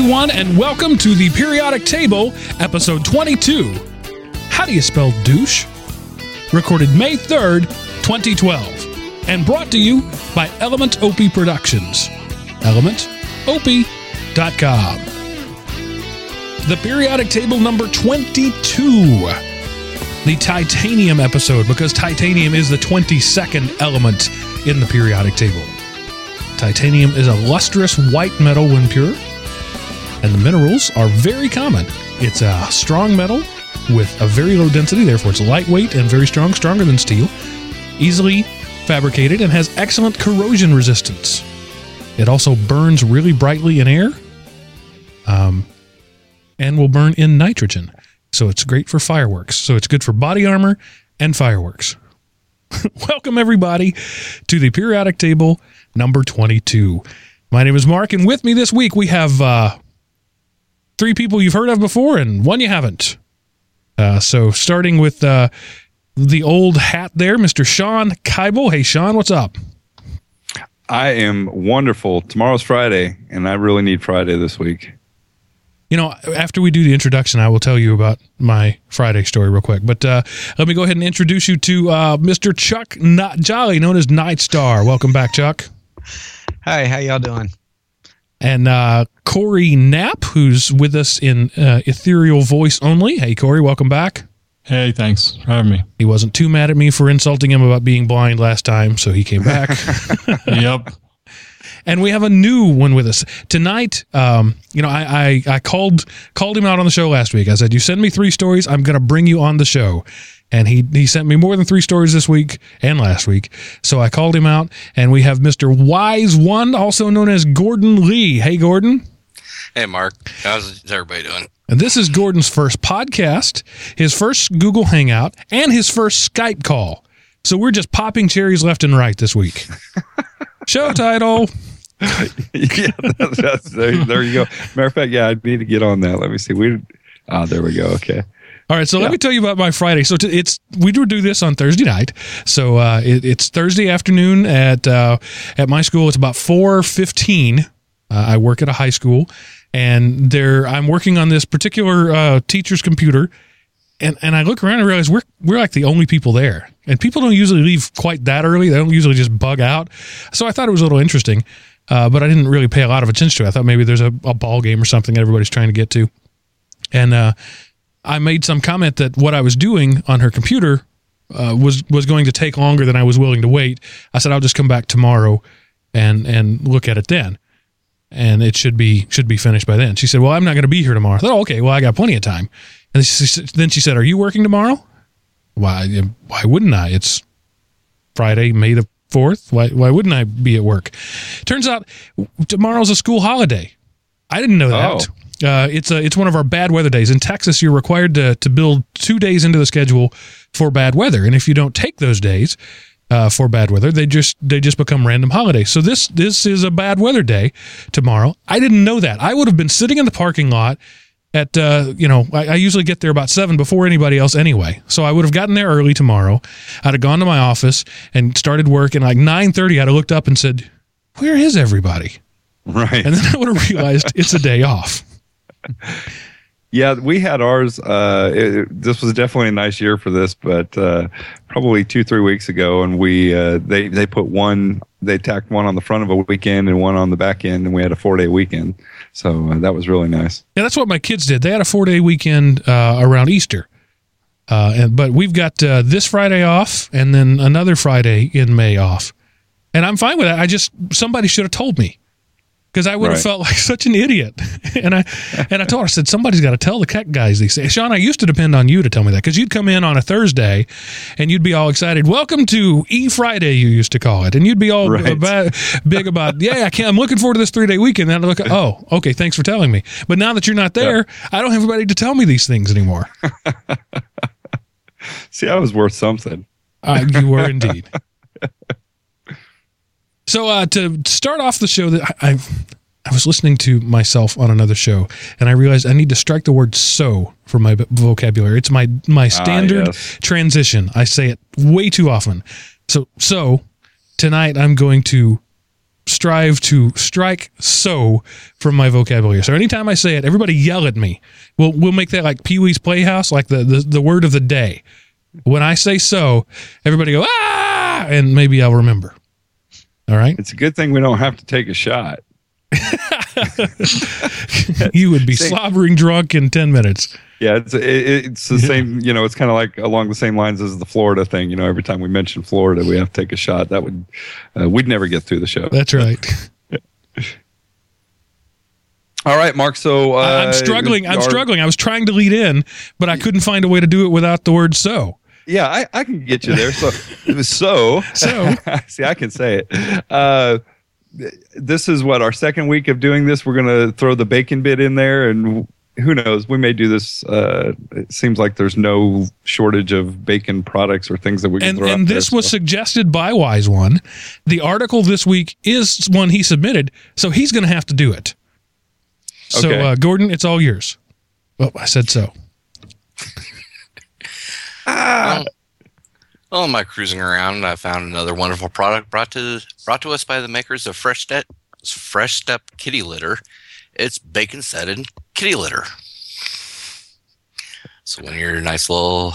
everyone, and welcome to the Periodic Table, episode 22. How do you spell douche? Recorded May 3rd, 2012, and brought to you by Element Opie Productions. ElementOpie.com. The Periodic Table number 22. The titanium episode, because titanium is the 22nd element in the periodic table. Titanium is a lustrous white metal when pure, and the minerals are very common. It's a strong metal with a very low density, therefore it's lightweight and very strong, stronger than steel, easily fabricated, and has excellent corrosion resistance. It also burns really brightly in air, um, and will burn in nitrogen. So it's great for fireworks. So it's good for body armor and fireworks. Welcome, everybody, to the periodic table number 22. My name is Mark, and with me this week we have uh, three people you've heard of before and one you haven't. Uh, so starting with uh, the old hat there, Mr. Shawn Kibel. Hey, Shawn, what's up? I am wonderful. Tomorrow's Friday, and I really need Friday this week. You know, after we do the introduction, I will tell you about my Friday story real quick. But uh, let me go ahead and introduce you to uh, Mr. Chuck Not Jolly, known as Night Star. Welcome back, Chuck. Hi, how y'all doing? And uh, Corey Knapp, who's with us in uh, ethereal voice only. Hey, Corey, welcome back. Hey, thanks for having me. He wasn't too mad at me for insulting him about being blind last time, so he came back. yep. and we have a new one with us tonight. Um, you know, I, I I called called him out on the show last week. I said, "You send me three stories, I'm going to bring you on the show." And he he sent me more than three stories this week and last week. So I called him out, and we have Mr. Wise One, also known as Gordon Lee. Hey, Gordon. Hey, Mark. How's everybody doing? And this is Gordon's first podcast, his first Google Hangout, and his first Skype call. So we're just popping cherries left and right this week. Show title. yeah, that's, that's, there, there you go. Matter of fact, yeah, I need to get on that. Let me see. We, ah, there we go. Okay. All right, so yeah. let me tell you about my Friday. So t- it's we do do this on Thursday night. So uh, it, it's Thursday afternoon at uh, at my school. It's about four fifteen. Uh, I work at a high school, and there I'm working on this particular uh, teacher's computer, and and I look around and realize we're we're like the only people there, and people don't usually leave quite that early. They don't usually just bug out. So I thought it was a little interesting, uh, but I didn't really pay a lot of attention to it. I thought maybe there's a, a ball game or something everybody's trying to get to, and uh, I made some comment that what I was doing on her computer uh, was was going to take longer than I was willing to wait. I said I'll just come back tomorrow and and look at it then, and it should be should be finished by then. She said, "Well, I'm not going to be here tomorrow." I thought, oh, "Okay, well, I got plenty of time." And then she said, "Are you working tomorrow?" Why? Why wouldn't I? It's Friday, May the fourth. Why? Why wouldn't I be at work? Turns out tomorrow's a school holiday. I didn't know that. Oh. Uh, it's a it's one of our bad weather days in Texas. You're required to to build two days into the schedule for bad weather, and if you don't take those days uh, for bad weather, they just they just become random holidays. So this this is a bad weather day tomorrow. I didn't know that. I would have been sitting in the parking lot at uh, you know I, I, usually get there about seven before anybody else anyway. So I would have gotten there early tomorrow. I'd have gone to my office and started work, and like nine thirty, I'd have looked up and said, "Where is everybody?" Right, and then I would have realized it's a day off. yeah, we had ours. Uh, it, this was definitely a nice year for this, but uh, probably two, three weeks ago, and we uh, they they put one, they tacked one on the front of a weekend and one on the back end, and we had a four day weekend. So uh, that was really nice. Yeah, that's what my kids did. They had a four day weekend uh, around Easter. Uh, and, but we've got this Friday off, and then another Friday in May off, and I'm fine with that. I just somebody should have told me because I would have right. felt like such an idiot. and I and I told her, I said, somebody's got to tell the tech guys these things. Shawn, I used to depend on you to tell me that because you'd come in on a Thursday and you'd be all excited. Welcome to E Friday, you used to call it, and you'd be all right. about, big about, yeah, I can't. I'm looking forward to this three day weekend. And I look, oh, okay, thanks for telling me. But now that you're not there, yeah. I don't have anybody to tell me these things anymore. See, I was worth something. Uh, you were indeed. So uh, to start off the show, that I, I was listening to myself on another show, and I realized I need to strike the word "so" from my vocabulary. It's my my ah, standard ah, yes. transition. I say it way too often. So so tonight I'm going to strive to strike so from my vocabulary. So anytime I say it, everybody yell at me. We'll we'll make that like Pee Wee's Playhouse, like the, the the word of the day. When I say so, everybody go ah, and maybe I'll remember. All right, It's a good thing we don't have to take a shot. you would be Say- slobbering drunk in ten minutes. Yeah, it's it, it's the same. You know, it's kind of like along the same lines as the Florida thing. You know, every time we mention Florida, we have to take a shot. That would uh, we'd never get through the show. That's right. All right, Mark. So uh, I'm struggling. I'm our- struggling. I was trying to lead in, but I couldn't find a way to do it without the word so. Yeah, I, I can get you there. So so So. see, I can say it. Uh, this is what our second week of doing this. We're gonna throw the bacon bit in there, and who knows? We may do this. Uh, it seems like there's no shortage of bacon products or things that we can and throw. and out there, this was so- suggested by Wise One. The article this week is one he submitted, so he's going to have to do it. So, Okay. uh, Gordon, it's all yours. Well, I said so. Well, well, in my cruising around, I found another wonderful product brought to brought to us by the makers of Fresh Step Fresh Step Kitty Litter. It's bacon scented kitty litter. So when your nice little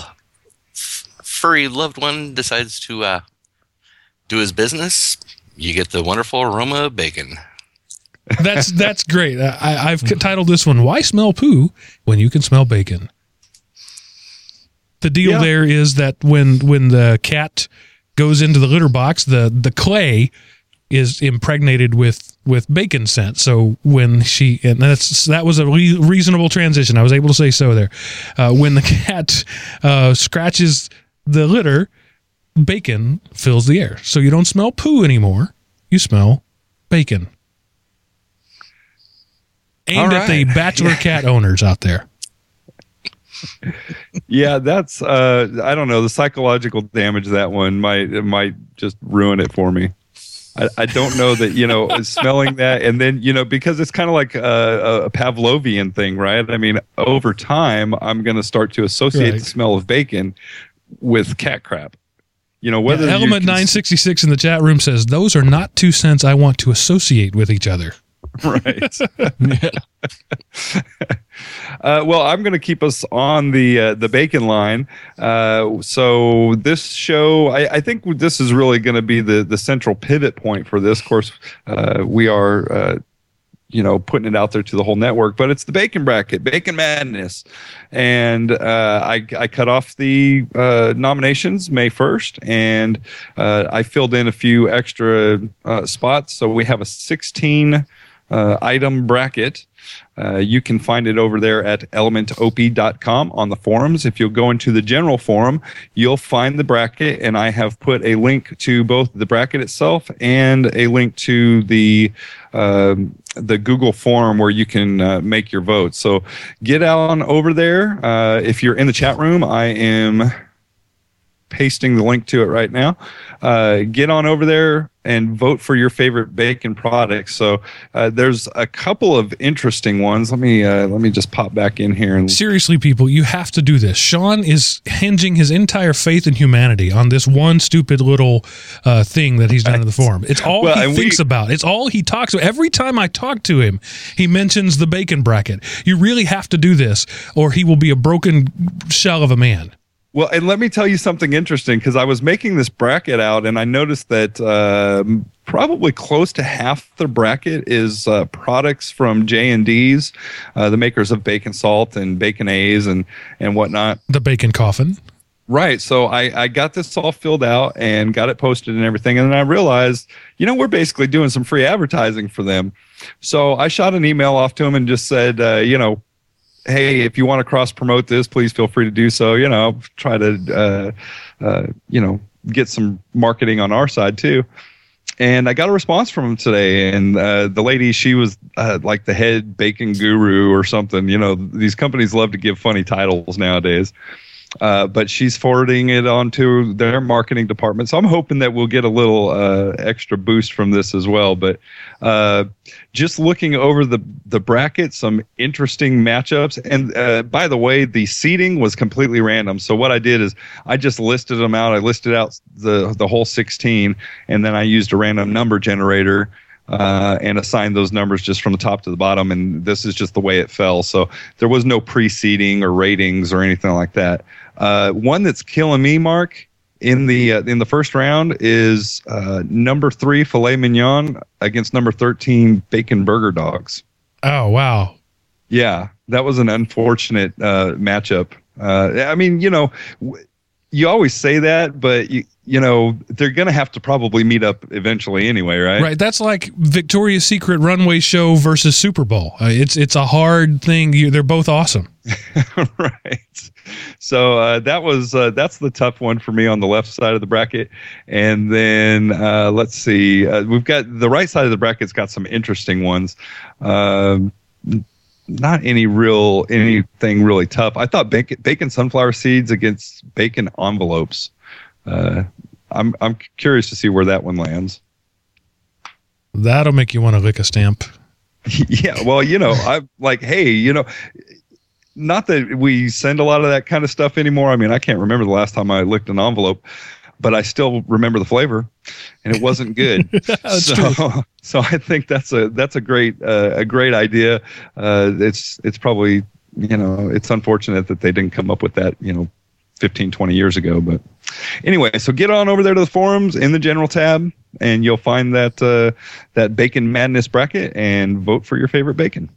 f- furry loved one decides to uh, do his business, you get the wonderful aroma of bacon. That's that's great. I, I've titled this one "Why Smell Poo When You Can Smell Bacon." The deal Yeah. there is that when when the cat goes into the litter box, the the clay is impregnated with with bacon scent. So when she and that's that was a re- reasonable transition. I was able to say so there. Uh, when the cat uh, scratches the litter, bacon fills the air. So you don't smell poo anymore. You smell bacon. Aimed All at the right. bachelor cat owners out there. yeah, that's uh, I don't know the psychological damage of that one might it might just ruin it for me. I, I don't know that you know smelling that and then you know because it's kind of like a, a Pavlovian thing, right? I mean, over time, I'm going to start to associate Right. the smell of bacon with cat crap. You know whether Yeah, Element nine sixty six in the chat room says those are not two scents I want to associate with each other. right. Uh, well, I'm going to keep us on the uh, the bacon line. Uh, so this show, I, I think this is really going to be the the central pivot point for this. Of course, uh, we are. Uh, you know, putting it out there to the whole network, but it's the bacon bracket, bacon madness, and uh, I, I cut off the uh, nominations May first, and uh, I filled in a few extra uh, spots. So we have a 16 uh, item bracket. Uh, you can find it over there at elementop.com on the forums. If you'll go into the general forum, you'll find the bracket, and I have put a link to both the bracket itself and a link to the um, the Google form where you can uh, make your vote. So get on over there. Uh, if you're in the chat room, I am pasting the link to it right now. Uh, get on over there and vote for your favorite bacon products. So uh, there's a couple of interesting ones. Let me uh, let me just pop back in here and Seriously, people, you have to do this. Sean is hinging his entire faith in humanity on this one stupid little uh, thing that he's done in the forum. It's all Well, he and we- thinks about. It's all he talks about. Every time I talk to him, he mentions the bacon bracket. You really have to do this, or he will be a broken shell of a man. Well, and let me tell you something interesting because I was making this bracket out and I noticed that um, probably close to half the bracket is uh, products from J and D's, uh, the makers of Bacon Salt and Baconnaise and and whatnot. The bacon coffin. Right. So I, I got this all filled out and got it posted and everything. And then I realized, you know, we're basically doing some free advertising for them. So I shot an email off to them and just said, uh, you know, hey, if you want to cross promote this, please feel free to do so. You know, try to, uh, uh, you know, get some marketing on our side too. And I got a response from them today, and uh, the lady, she was uh, like the head bacon guru or something. You know, these companies love to give funny titles nowadays uh, but she's forwarding it on to their marketing department. So I'm hoping that we'll get a little uh, extra boost from this as well. But uh, just looking over the the bracket, some interesting matchups. And uh, by the way, the seating was completely random. So what I did is I just listed them out. I listed out the the whole 16, and then I used a random number generator. uh, and assigned those numbers just from the top to the bottom. And this is just the way it fell. So there was no preceding or ratings or anything like that. Uh, one that's killing me, Mark, in the uh, in the first round is uh, number three filet mignon against number thirteen bacon burger dogs. Oh wow! Yeah, that was an unfortunate uh, matchup. Uh, I mean, you know, w- you always say that, but you you know they're going to have to probably meet up eventually anyway, right? Right. That's like Victoria's Secret runway show versus Super Bowl. Uh, it's it's a hard thing. You, they're both awesome. right. So uh, that was uh, that's the tough one for me on the left side of the bracket, and then uh, let's see, uh, we've got the right side of the bracket's got some interesting ones. Um, not any real anything really tough. I thought bacon, bacon sunflower seeds against bacon envelopes. Uh, I'm I'm curious to see where that one lands. That'll make you want to lick a stamp. yeah, well, you know, I'm like, hey, you know, not that we send a lot of that kind of stuff anymore. I mean, I can't remember the last time I licked an envelope, but I still remember the flavor, and it wasn't good. so, so I think that's a that's a great uh, a great idea. Uh, it's it's probably you know it's unfortunate that they didn't come up with that you know 15 20 years ago but anyway so get on over there to the forums in the general tab and you'll find that uh, that bacon madness bracket and vote for your favorite bacon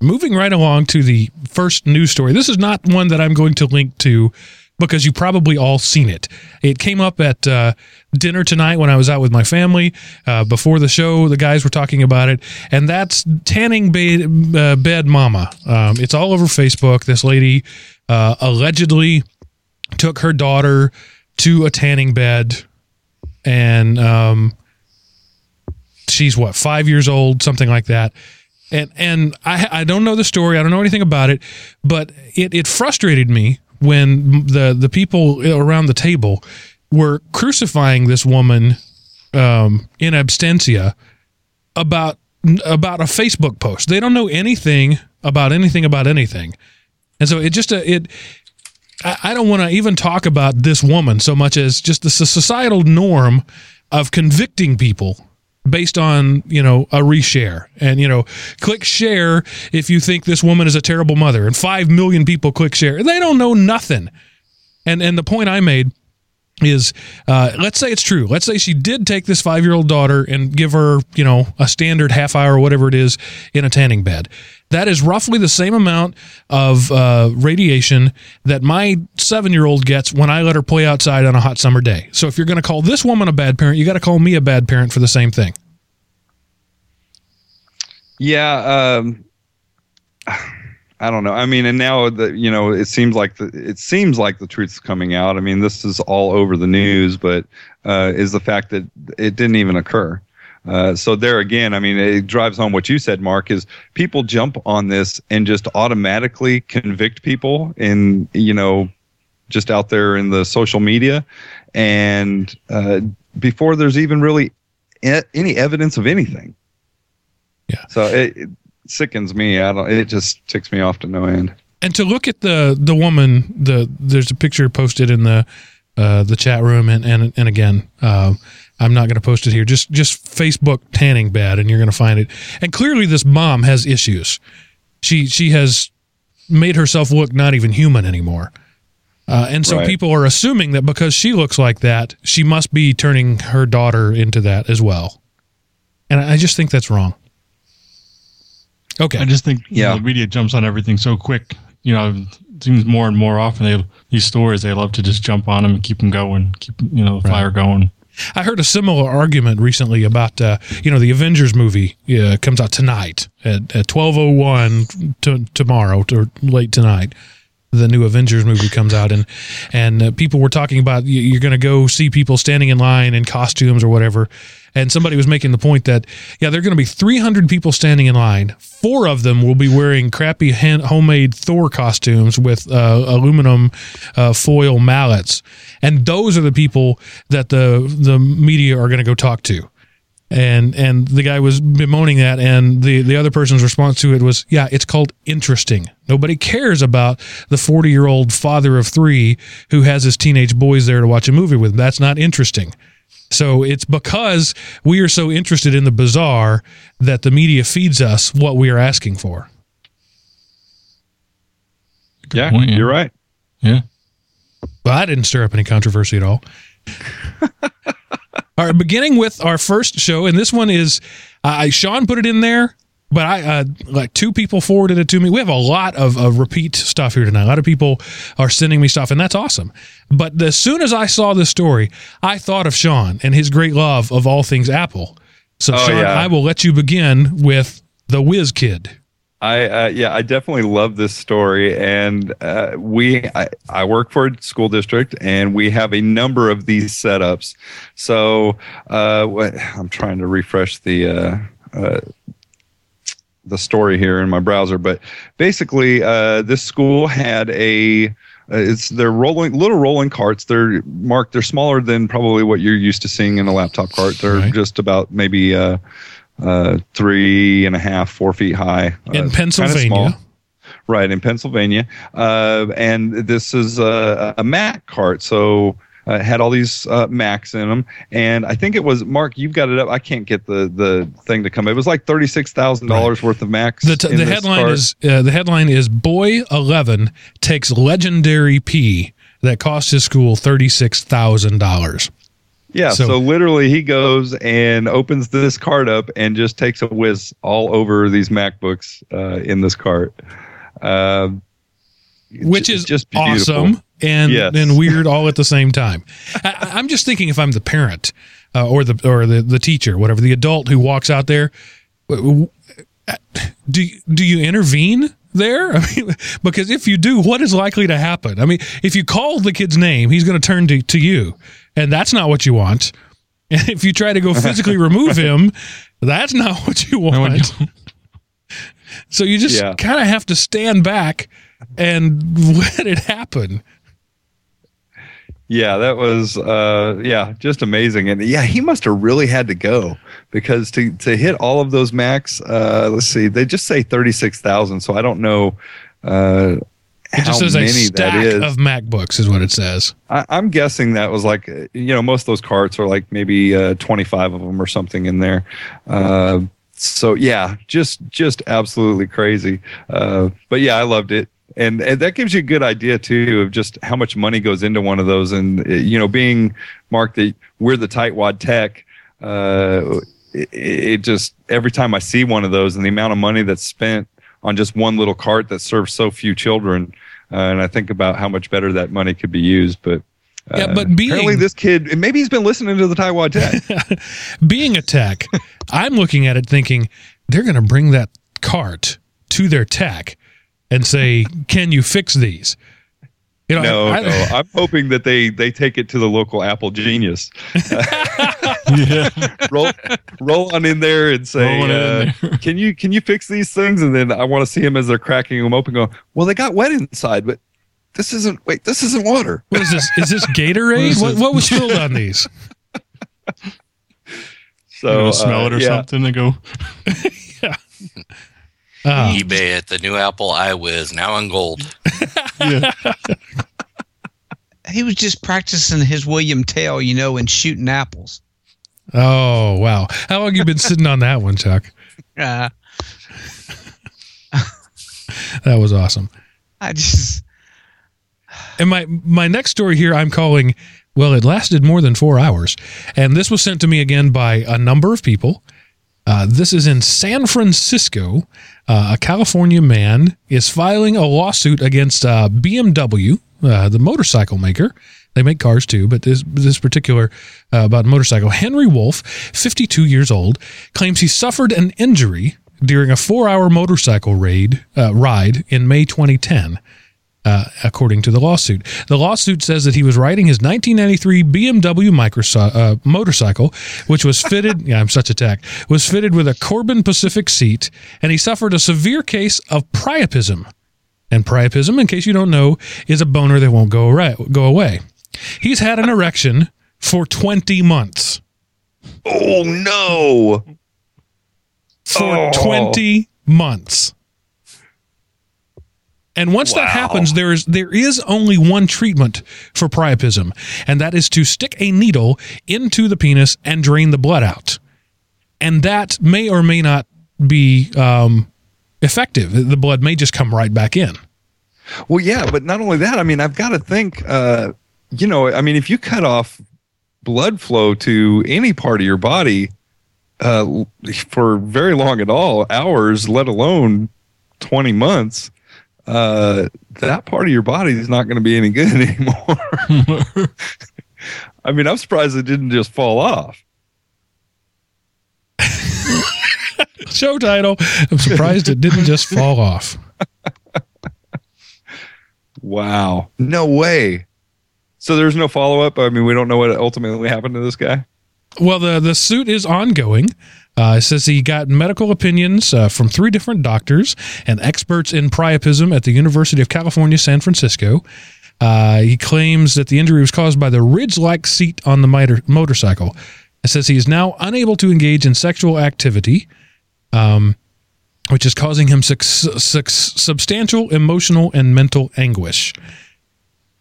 Moving right along to the first news story. This is not one that I'm going to link to because you probably all seen it. It came up at uh, dinner tonight when I was out with my family. Uh, before the show, the guys were talking about it, and that's tanning bed, uh, bed mama. Um, it's all over Facebook. This lady uh, allegedly took her daughter to a tanning bed, and um, she's what five years old, something like that and and I I don't know the story. I don't know anything about it, but it it frustrated me when the the people around the table were crucifying this woman um, in absentia about about a Facebook post. They don't know anything about anything about anything, and so it just uh, it. I, I don't want to even talk about this woman so much as just the societal norm of convicting people based on you know a reshare. And you know click share if you think this woman is a terrible mother. And 5 million people click share. They don't know nothing. And and the point i made is uh, let's say it's true let's say she did take this five year old daughter and give her you know a standard half hour or whatever it is in a tanning bed that is roughly the same amount of uh, radiation that my seven year old gets when I let her play outside on a hot summer day. So if you're going to call this woman a bad parent, you got to call me a bad parent for the same thing. Yeah. Um, I don't know. I mean, and now that you know, it seems like the it seems like the truth's coming out. I mean, this is all over the news, but uh, is the fact that it didn't even occur. Uh, so there again, I mean, it drives home what you said, Mark. Is people jump on this and just automatically convict people in you know, just out there in the social media, and uh, before there's even really any evidence of anything. Yeah. So it sickens me. I don't. It just ticks me off to no end. And to look at the the woman, the there's a picture posted in the uh, the chat room, and and and again, uh, I'm not going to post it here. Just just Facebook tanning bed, and you're going to find it. And clearly, this mom has issues. She she has made herself look not even human anymore. Uh, and so Right. people are assuming that because she looks like that, she must be turning her daughter into that as well. And I I just think that's wrong. Okay. I just think Yeah. the media jumps on everything so quick. You know, it seems more and more often they these stories they love to just jump on them and keep them going, keep you know the fire going. I heard a similar argument recently about uh, you know the Avengers movie uh, comes out tonight at at twelve oh one tomorrow or late tonight. The new Avengers movie comes out and and uh, people were talking about you- you're going to go see people standing in line in costumes or whatever. And somebody was making the point that yeah, there are going to be 300 people standing in line. Four of them will be wearing crappy hand, homemade Thor costumes with uh, aluminum uh, foil mallets, and those are the people that the the media are going to go talk to. And and the guy was bemoaning that, and the the other person's response to it was, "Yeah, it's called interesting. Nobody cares about the 40 year old father of three who has his teenage boys there to watch a movie with. That's not interesting." So it's because we are so interested in the bizarre that the media feeds us what we are asking for. Good yeah, point, yeah. you're right. Yeah. Well, i didn't stir up any controversy at all. all right, beginning with our first show, and this one is uh, Shawn put it in there, but I uh, like two people forwarded it to me. We have a lot of, of repeat stuff here tonight. A lot of people are sending me stuff, and that's awesome. But as soon as I saw this story, I thought of Shawn and his great love of all things Apple. So, Oh, Shawn, yeah. I will let you begin with the Whiz Kid. I uh, yeah, I definitely love this story, and uh, we I, I work for a school district, and we have a number of these setups. So uh, what, I'm trying to refresh the. Uh, uh, the story here in my browser, but basically, uh, this school had a it's they're rolling little rolling carts. They're marked. They're smaller than probably what you're used to seeing in a laptop cart. They're Right. just about maybe uh, three and a half, four feet high In Uh, Pennsylvania. small. Right in Pennsylvania, uh, and this is a, a Mac cart. So uh, had all these uh, Macs in them, and I think it was Mark. You've got it up. I can't get the the thing to come. It was like thirty six thousand dollars worth of Macs. The, t- in the headline cart. is uh, the headline is Boy Eleven takes legendary P that cost his school thirty six thousand dollars. Yeah, So- so, literally he goes and opens this cart up and just takes a whiz all over these MacBooks uh, in this cart. Uh, which j- is just beautiful. awesome and Yes. and weird all at the same time. I, I'm just thinking if I'm the parent uh, or the or the the teacher, whatever, the adult who walks out there, w- w- do you- do you intervene? There, I mean, because if you do, what is likely to happen? I mean, if you call the kid's name, he's going to turn to to you, and that's not what you want. And if you try to go physically remove him, that's not what you want. you- So you just Yeah. kind of have to stand back and let it happen. Yeah, that was uh yeah, just amazing. And yeah, he must have really had to go because to to hit all of those max, uh let's see, they just say 36,000, so I don't know uh It just says a stack of MacBooks is what it says. I, I'm guessing that was like you know most of those carts are like maybe uh, 25 of them or something in there. Uh, so yeah, just just absolutely crazy. Uh, but yeah, I loved it, and, and that gives you a good idea too of just how much money goes into one of those. And uh, you know, being Mark that we're the tightwad tech. Uh, it, it just every time I see one of those and the amount of money that's spent on just one little cart that serves so few children, uh, and I think about how much better that money could be used. But uh, Yeah, but being- apparently this kid, and maybe he's been listening to the Tightwad Tech. Being a tech, I'm looking at it thinking they're going to bring that cart to their tech and say, "Can you fix these?" You know, no, I- no, I'm hoping that they they take it to the local Apple Genius. yeah. roll roll on in there and say, Rolling it in uh, there. "Can you can you fix these things?" And then I want to see him as they're cracking them open, going, "Well, they got wet inside, but this isn't. Wait, this isn't water." what is this? Is this Gatorade? What is what, what was spilled on these? So you know, uh, smell it or yeah. something. They go, Uh, eBay at the new Apple iWiz now on gold. yeah. He was just practicing his William Tell, you know, and shooting apples. Oh wow! How long you been sitting on that one, Chuck? Uh, That was awesome. I just, And my my next story here, I'm calling. Well, it lasted more than four hours, and this was sent to me again by a number of people. Uh, this is in San Francisco. Uh, a California man is filing a lawsuit against uh, BMW, uh, the motorcycle maker. They make cars too, but this this particular uh, about motorcycle. Henry Wolf, 52 years old, claims he suffered an injury during a four-hour motorcycle raid uh, ride in May 2010 uh, according to the lawsuit. The lawsuit says that he was riding his 1993 BMW uh, motorcycle, which was fitted. yeah, I'm such a tech. Was fitted with a Corbin Pacific seat, and he suffered a severe case of priapism. And priapism, in case you don't know, is a boner that won't go away. Go away. He's had an erection for 20 months. Oh no! For Oh. 20 months. And once that happens, there is there is only one treatment for priapism, and that is to stick a needle into the penis and drain the blood out. And that may or may not be um, effective. The blood may just come right back in. Well, yeah, but not only that. I mean, I've got to think. Uh, you know, I mean, if you cut off blood flow to any part of your body uh, for very long at all, hours, let alone twenty months, uh, that part of your body is not going to be any good anymore. I mean, I'm surprised it didn't just fall off. Show title. I'm surprised it didn't just fall off. Wow. No way. So there's no follow up. I mean, we don't know what ultimately happened to this guy. Well, the the suit is ongoing. Uh, it says he got medical opinions uh, from three different doctors and experts in priapism at the University of California, San Francisco. Uh, he claims that the injury was caused by the ridge-like seat on the miter- motorcycle. It says he is now unable to engage in sexual activity, um, which is causing him suc suc substantial emotional and mental anguish.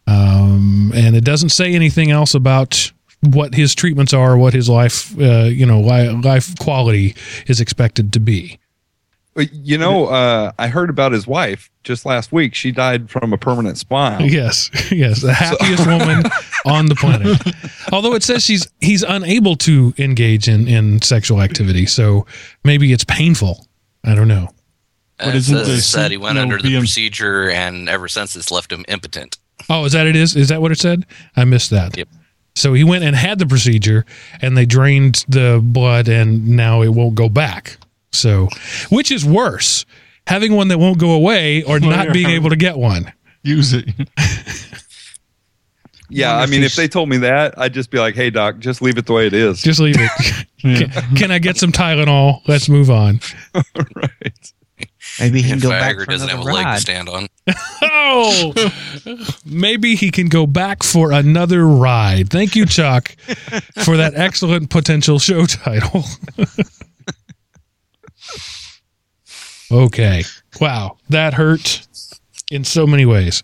Um, and it doesn't say anything else about what his treatments are, what his life, uh, you know, li- life quality is expected to be. Uh, You know, uh, I heard about his wife just last week. She died from a permanent spine. Yes, yes, the happiest woman on the planet. Although it says she's he's unable to engage in in sexual activity, so maybe it's painful. I don't know. But And it isn't says this- that he went no, under the BM procedure, and ever since it's left him impotent. Oh, is that it? Is is that what it said? I missed that. Yep. So he went and had the procedure, and they drained the blood, and now it won't go back. So, which is worse, having one that won't go away, or not being able to get one? Use it. Yeah, I mean, if they told me that, I'd just be like, "Hey, doc, just leave it the way it is." Just leave it. Yeah. can, can I get some Tylenol? Let's move on. right. Maybe he can And go back Viagra for doesn't have a another leg to ride. stand on. Oh, maybe he can go back for another ride. Thank you, Chuck, for that excellent potential show title. okay. Wow. That hurt in so many ways.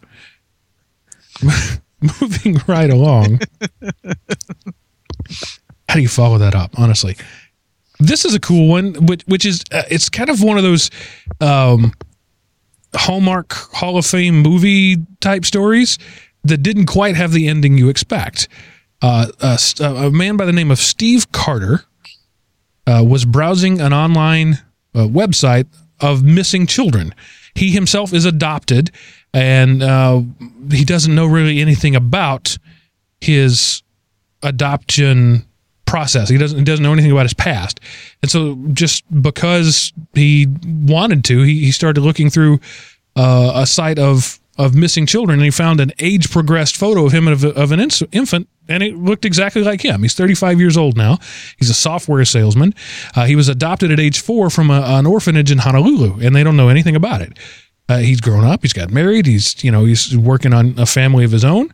Moving right along. How do you follow that up, honestly? This is a cool one, which, which is, uh, it's kind of one of those um, Hallmark Hall of Fame movie type stories that didn't quite have the ending you expect. Uh, a, a man by the name of Steve Carter uh, was browsing an online uh, website of missing children. He himself is adopted, and uh, he doesn't know really anything about his adoption process. He doesn't he doesn't know anything about his past, and so just because he wanted to, he, he started looking through uh, a site of of missing children, and he found an age progressed photo of him of, of an ins- infant, and it looked exactly like him. He's 35 years old now. He's a software salesman. Uh, he was adopted at age four from a, an orphanage in Honolulu, and they don't know anything about it. Uh, he's grown up. He's got married. He's you know he's working on a family of his own,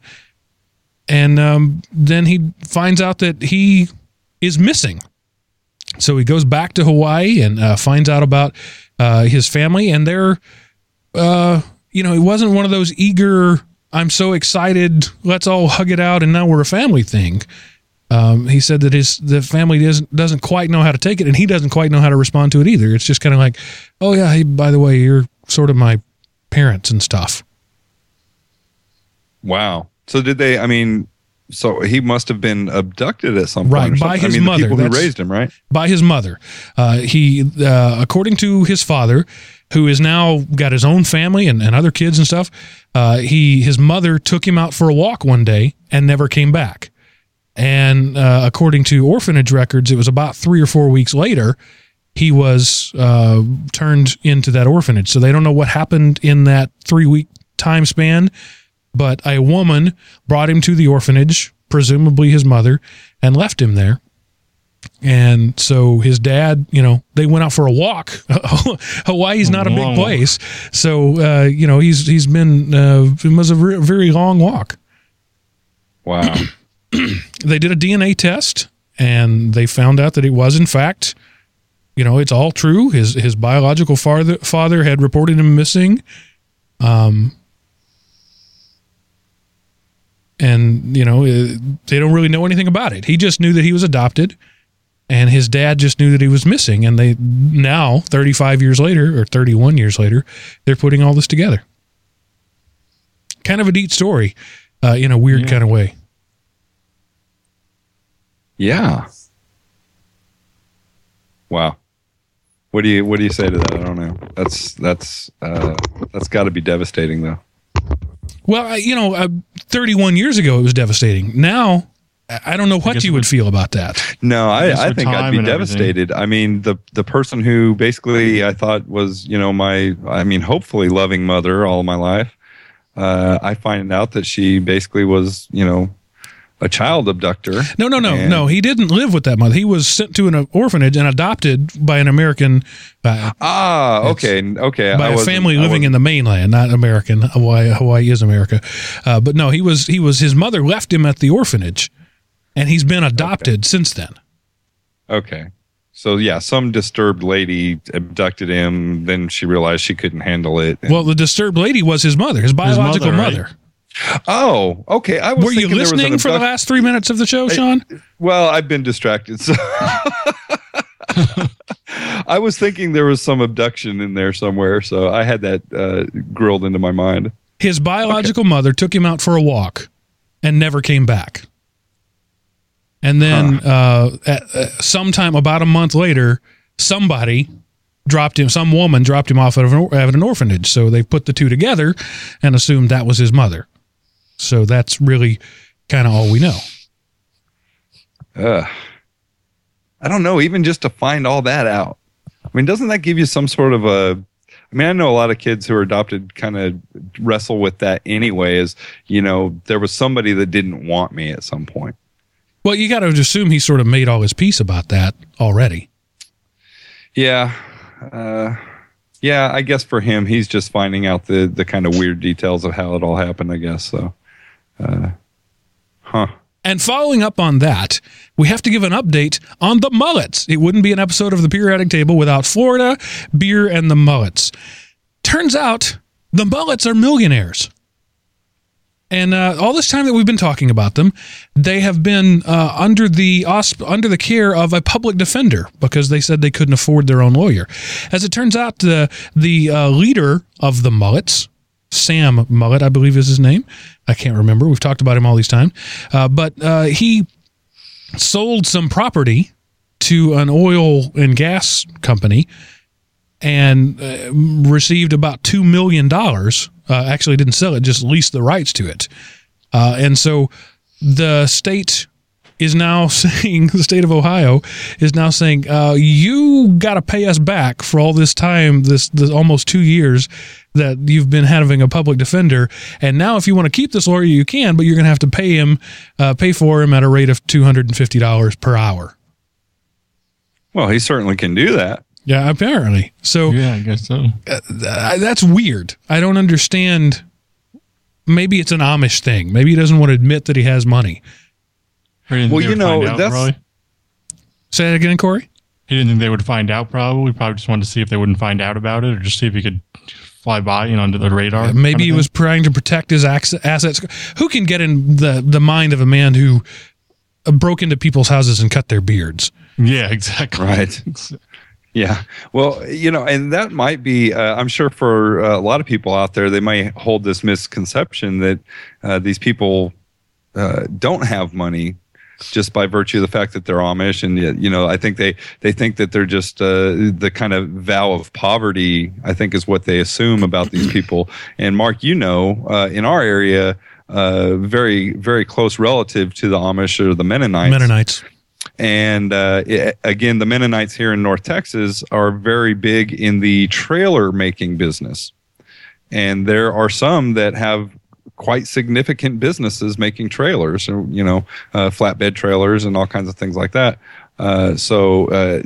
and um, then he finds out that he is missing. So he goes back to Hawaii and uh, finds out about uh, his family, and they're, uh, you know, it wasn't one of those eager, I'm so excited, let's all hug it out, and now we're a family thing. Um, he said that his the family doesn't doesn't quite know how to take it, and he doesn't quite know how to respond to it either. It's just kind of like, oh yeah, hey, by the way, you're sort of my parents and stuff. Wow. So did they? I mean, so he must have been abducted at some Right, point. or by his I mean, mother. the people who raised him, right? by his mother. Uh, he, uh, according to his father, who is now got his own family and, and other kids and stuff, uh, he his mother took him out for a walk one day and never came back. And uh, according to orphanage records, it was about three or four weeks later he was uh, turned into that orphanage. So they don't know what happened in that three week time span, but a woman brought him to the orphanage, presumably his mother, and left him there. And so his dad, you know, they went out for a walk. Hawaii's not a big place, so uh, you know he's he's been uh, it was a re- very long walk. Wow. They did a DNA test, and they found out that it was in fact, you know, it's all true. His his biological father father had reported him missing, Um, and you know uh, they don't really know anything about it. He just knew that he was adopted, and his dad just knew that he was missing. And they now, 35 years later or 31 years later, they're putting all this together. Kind of a neat story, uh, in a weird Yeah. kind of way. Yeah. Wow. What do you what do you say to that? I don't know. That's that's uh, that's got to be devastating though. Well, I, you know, uh, 31 years ago it was devastating. Now, I I don't know what you would would- feel about that. No, I, guess I think I'd be and everything. devastated. I mean, the the person who basically I thought was, you know, my I mean, hopefully loving mother all my life. Uh, I find out that she basically was, you know, a child abductor. No, no, no, And- no. He didn't live with that mother. He was sent to an orphanage and adopted by an American, uh, Ah, okay, okay. by I a family living in the mainland, not American. Hawaii, Hawaii is America, uh, but no, he was. He was. His mother left him at the orphanage, and he's been adopted since then. Okay. So yeah, some disturbed lady abducted him. Then she realized she couldn't handle it. Well, the disturbed lady was his mother, his biological mother, mother. right? Oh, okay. I was Were you listening for the last three minutes of the show, Shawn? Well, I've been distracted. So I was thinking there was some abduction in there somewhere, so I had that uh, grilled into my mind. His biological mother took him out for a walk and never came back. And then, uh, at, uh, sometime about a month later, somebody dropped him. Some woman dropped him off at an, or- at an orphanage. So they put the two together and assumed that was his mother. So that's really kind of all we know. Ugh. I don't know, even just to find all that out. I mean, doesn't that give you some sort of a I mean, I know a lot of kids who are adopted kind of wrestle with that anyway, is, you know, there was somebody that didn't want me at some point. Well, you got to assume he sort of made all his peace about that already. Yeah. Uh, yeah, I guess for him, he's just finding out the, the kind of weird details of how it all happened, I guess. So, uh, huh. And following up on that, we have to give an update on the mullets. It wouldn't be an episode of the periodic table without Florida, beer, and the mullets. Turns out the mullets are millionaires. And uh, all this time that we've been talking about them, they have been uh, under the ausp- under the care of a public defender because they said they couldn't afford their own lawyer. As it turns out, the the uh, leader of the mullets, Sam Mullet, I believe is his name. I can't remember. We've talked about him all these times, uh, but uh, he sold some property to an oil and gas company and uh, received about two million dollars. Uh, actually, didn't sell it; just leased the rights to it. Uh, and so, the state is now saying the state of Ohio is now saying uh, you got to pay us back for all this time, this, this almost two years that you've been having a public defender. And now, if you want to keep this lawyer, you can, but you're going to have to pay him, uh, pay for him at a rate of two hundred and fifty dollars per hour. Well, he certainly can do that. Yeah, apparently. So Yeah, I guess so. uh, that's weird. I don't understand. Maybe it's an Amish thing. Maybe he doesn't want to admit that he has money. Or he didn't Well, you know, out, that's- probably. Say that again, Corey. He didn't think they would find out. Probably, probably just wanted to see if they wouldn't find out about it, or just see if he could fly by, you know, under the radar. Kind maybe of he thing. was trying to protect his assets. Who can get in the, the mind of a man who uh, broke into people's houses and cut their beards? Yeah, exactly. Right. Yeah. Well, you know, and that might be, uh, I'm sure for uh, a lot of people out there, they might hold this misconception that uh, these people uh, don't have money just by virtue of the fact that they're Amish. And, you know, I think they, they think that they're just uh, the kind of vow of poverty, I think is what they assume about these people. And Mark, you know, uh, in our area, uh, very, very close relative to the Amish or the Mennonites Mennonites. and uh, i again, the Mennonites here in North Texas are very big in the trailer making business. And there are some that have quite significant businesses making trailers, or, you know, uh, flatbed trailers and all kinds of things like that. Uh, so uh,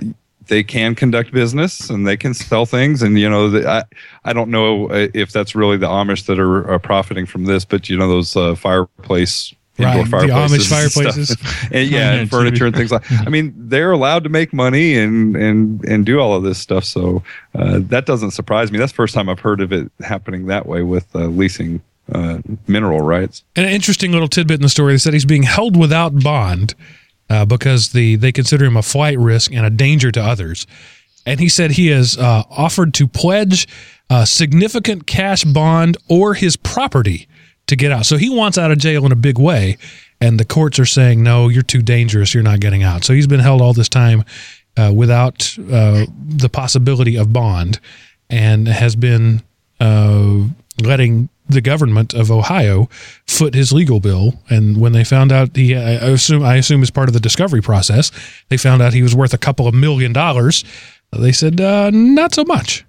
they can conduct business and they can sell things. And, you know, the, I, I don't know uh, if that's really the Amish that are, are profiting from this, but, you know, those uh, fireplace indoor Right, the fireplaces, Amish and stuff. fireplaces. and yeah, Yeah, and furniture and things like. I mean, they're allowed to make money and and and do all of this stuff. So uh, that doesn't surprise me. That's the first time I've heard of it happening that way with uh, leasing uh, mineral rights. And an interesting little tidbit in the story. They said he's being held without bond uh, because the they consider him a flight risk and a danger to others. And he said he has uh, offered to pledge a significant cash bond or his property to get out. So he wants out of jail in a big way. And the courts are saying, no, you're too dangerous. You're not getting out. So he's been held all this time uh, without uh, the possibility of bond and has been uh, letting the government of Ohio foot his legal bill. And when they found out he, I assume, I assume as part of the discovery process, they found out he was worth a couple of million dollars. They said, uh, not so much.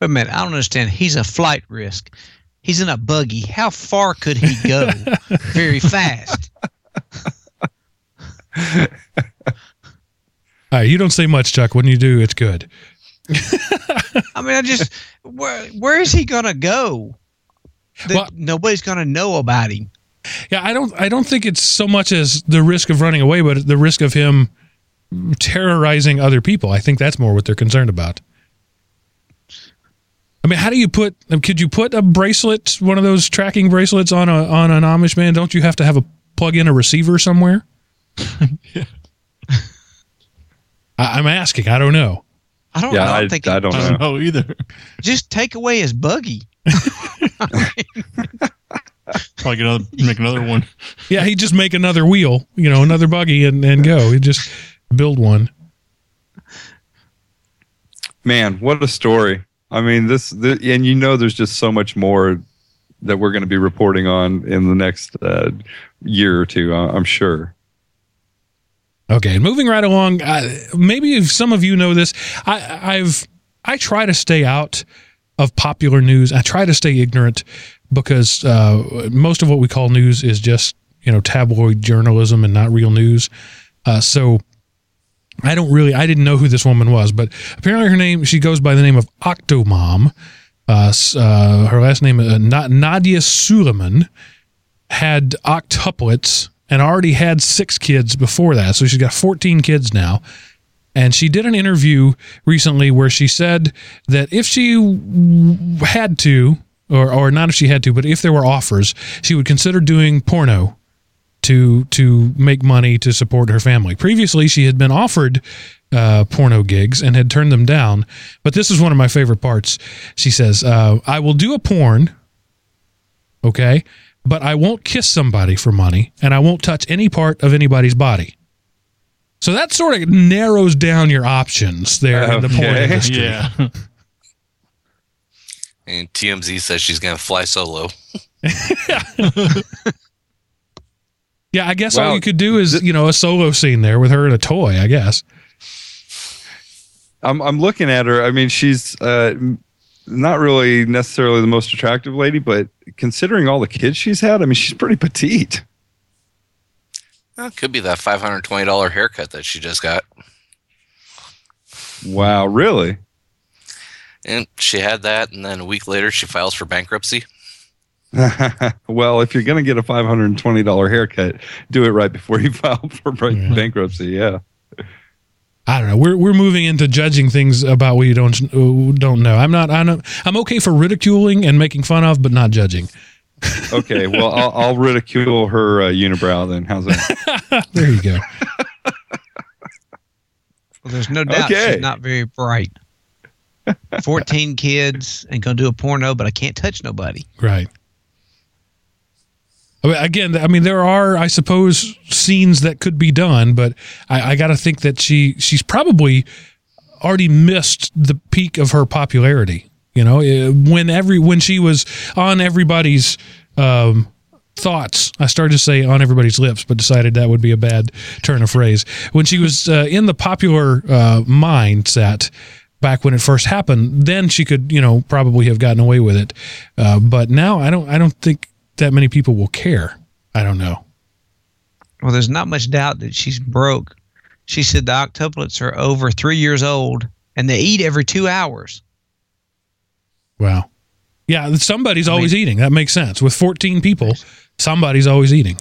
Wait a minute, I don't understand. He's a flight risk. He's in a buggy. How far could he go? Very fast. All right, you don't say much, Chuck. When you do, it's good. I mean, I just where where is he gonna go? That Well- nobody's gonna know about him. Yeah, I don't. I don't think it's so much as the risk of running away, but the risk of him terrorizing other people. I think that's more what they're concerned about. I mean, how do you put? Could you put a bracelet, one of those tracking bracelets, on a on an Amish man? Don't you have to have a plug in a receiver somewhere? I, I'm asking. I don't know. I don't. Yeah, I I, don't think. I don't I know. don't know either. Just take away his buggy. Probably get another, make another one. Yeah, he just make another wheel, you know, another buggy, and and go. He just build one. Man, what a story! I mean, this, the, and you know, there's just so much more that we're going to be reporting on in the next uh, year or two. I'm sure. Okay, moving right along. Uh, maybe if some of you know this, I, I've I try to stay out of popular news. I try to stay ignorant because uh, most of what we call news is just you know tabloid journalism and not real news. Uh, so I don't really I didn't know who this woman was, but apparently her name she goes by the name of Octomom. Uh, uh, her last name uh, Nadya Suleman had octuplets and already had six kids before that. So she's got 14 kids now. And she did an interview recently where she said that if she had to, or, or not if she had to, but if there were offers, she would consider doing porno to to make money to support her family. Previously, she had been offered uh, porno gigs and had turned them down. But this is one of my favorite parts. She says, uh, "I will do a porn, okay, but I won't kiss somebody for money, and I won't touch any part of anybody's body." So that sort of narrows down your options there in the porn industry. Yeah. And TMZ says she's going to fly solo. Yeah, I guess all you could do is you know a solo scene there with her and a toy. I guess. I'm I'm looking at her. I mean, she's uh, not really necessarily the most attractive lady, but considering all the kids she's had, I mean, she's pretty petite. Well, it could be that $520 haircut that she just got. Wow, really? And she had that, and then a week later, she files for bankruptcy. well, if you're going to get a $520 haircut, do it right before you file for ba- Yeah. bankruptcy. Yeah. I don't know. We're we're moving into judging things about what you don't uh, don't know. I'm not. I know. I'm okay for ridiculing and making fun of, but not judging. Okay. Well, I'll, I'll ridicule her uh, unibrow then. How's that? There you go. Well, there's no doubt Okay. she's not very bright. 14 kids and gonna do a porno, but I can't touch nobody. Right. I mean, again, I mean, there are, I suppose, scenes that could be done, but I, I got to think that she she's probably already missed the peak of her popularity. You know, eh, when every when she was on everybody's um, thoughts, I started to say on everybody's lips, but decided that would be a bad turn of phrase. When she was uh, in the popular uh, mindset back when it first happened, then she could, you know, probably have gotten away with it. Uh, but now I don't, I don't think that many people will care. I don't know. Well, there's not much doubt that she's broke. She said the octuplets are over three years old and they eat every two hours. Wow. Yeah, somebody's I always eating. That makes sense. With 14 people, somebody's always eating.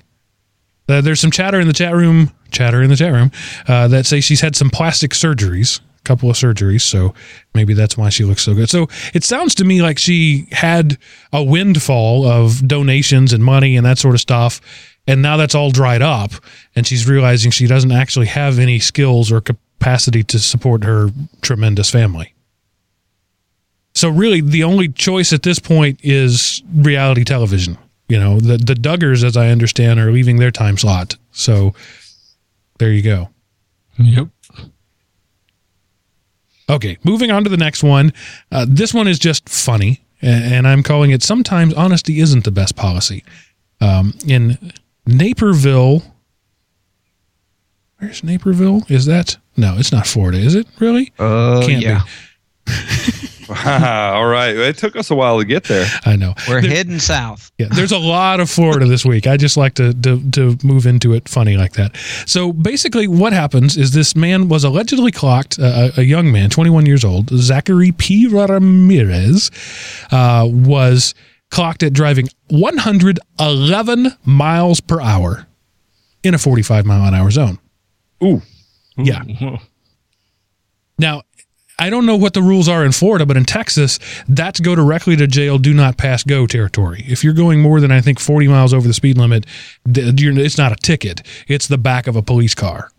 Uh, there's some chatter in the chat room, chatter in the chat room, uh, that say she's had some plastic surgeries, a couple of surgeries, so maybe that's why she looks so good. So it sounds to me like she had a windfall of donations and money and that sort of stuff, and now that's all dried up, and she's realizing she doesn't actually have any skills or capacity to support her tremendous family. So really, the only choice at this point is reality television. You know, the the Duggars, as I understand, are leaving their time slot. So there you go. Yep. Okay, moving on to the next one. Uh, this one is just funny, a- and I'm calling it "Sometimes Honesty Isn't the Best Policy." Um, in Naperville, where's Naperville? Is that no? It's not Florida, is it? Really? Uh, Can't be. yeah. All right. It took us a while to get there. I know. We're There- heading south. Yeah, there's a lot of Florida this week. I just like to, to to move into it funny like that. So basically, what happens is this man was allegedly clocked, uh, a young man, 21 years old, Zachary P. Ramirez, uh, was clocked at driving 111 miles per hour in a 45 mile an hour zone. Ooh. Yeah. Now, I don't know what the rules are in Florida, but in Texas, that's go directly to jail, do not pass go territory. If you're going more than I think 40 miles over the speed limit, it's not a ticket; it's the back of a police car.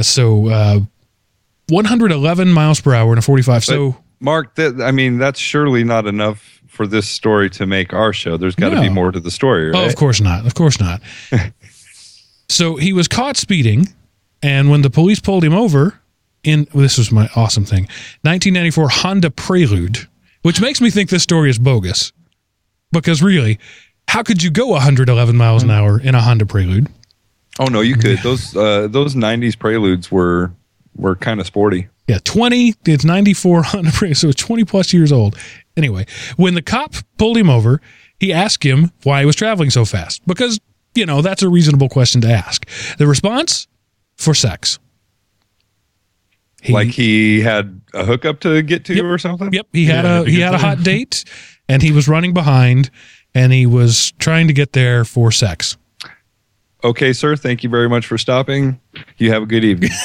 So, uh, 111 miles per hour in a 45. So, Mark, that, I mean, that's surely not enough for this story to make our show. There's got to No. be more to the story, right? Oh, of course not. Of course not. so he was caught speeding, and when the police pulled him over, in this was my awesome thing, 1994 Honda Prelude, which makes me think this story is bogus, because really, how could you go 111 miles an hour in a Honda Prelude? Oh no, you could. Those uh, those '90s Preludes were were kind of sporty. Yeah, 20, it's 94 Honda Prelude, so it's 20 plus years old. Anyway, when the cop pulled him over, he asked him why he was traveling so fast, because, you know, that's a reasonable question to ask. The response? For sex. He- like he had a hookup to get to Yep. or something. Yep, he had Yeah, a he get had a there. hot date, and he was running behind, and he was trying to get there for sex. Okay, sir. Thank you very much for stopping. You have a good evening.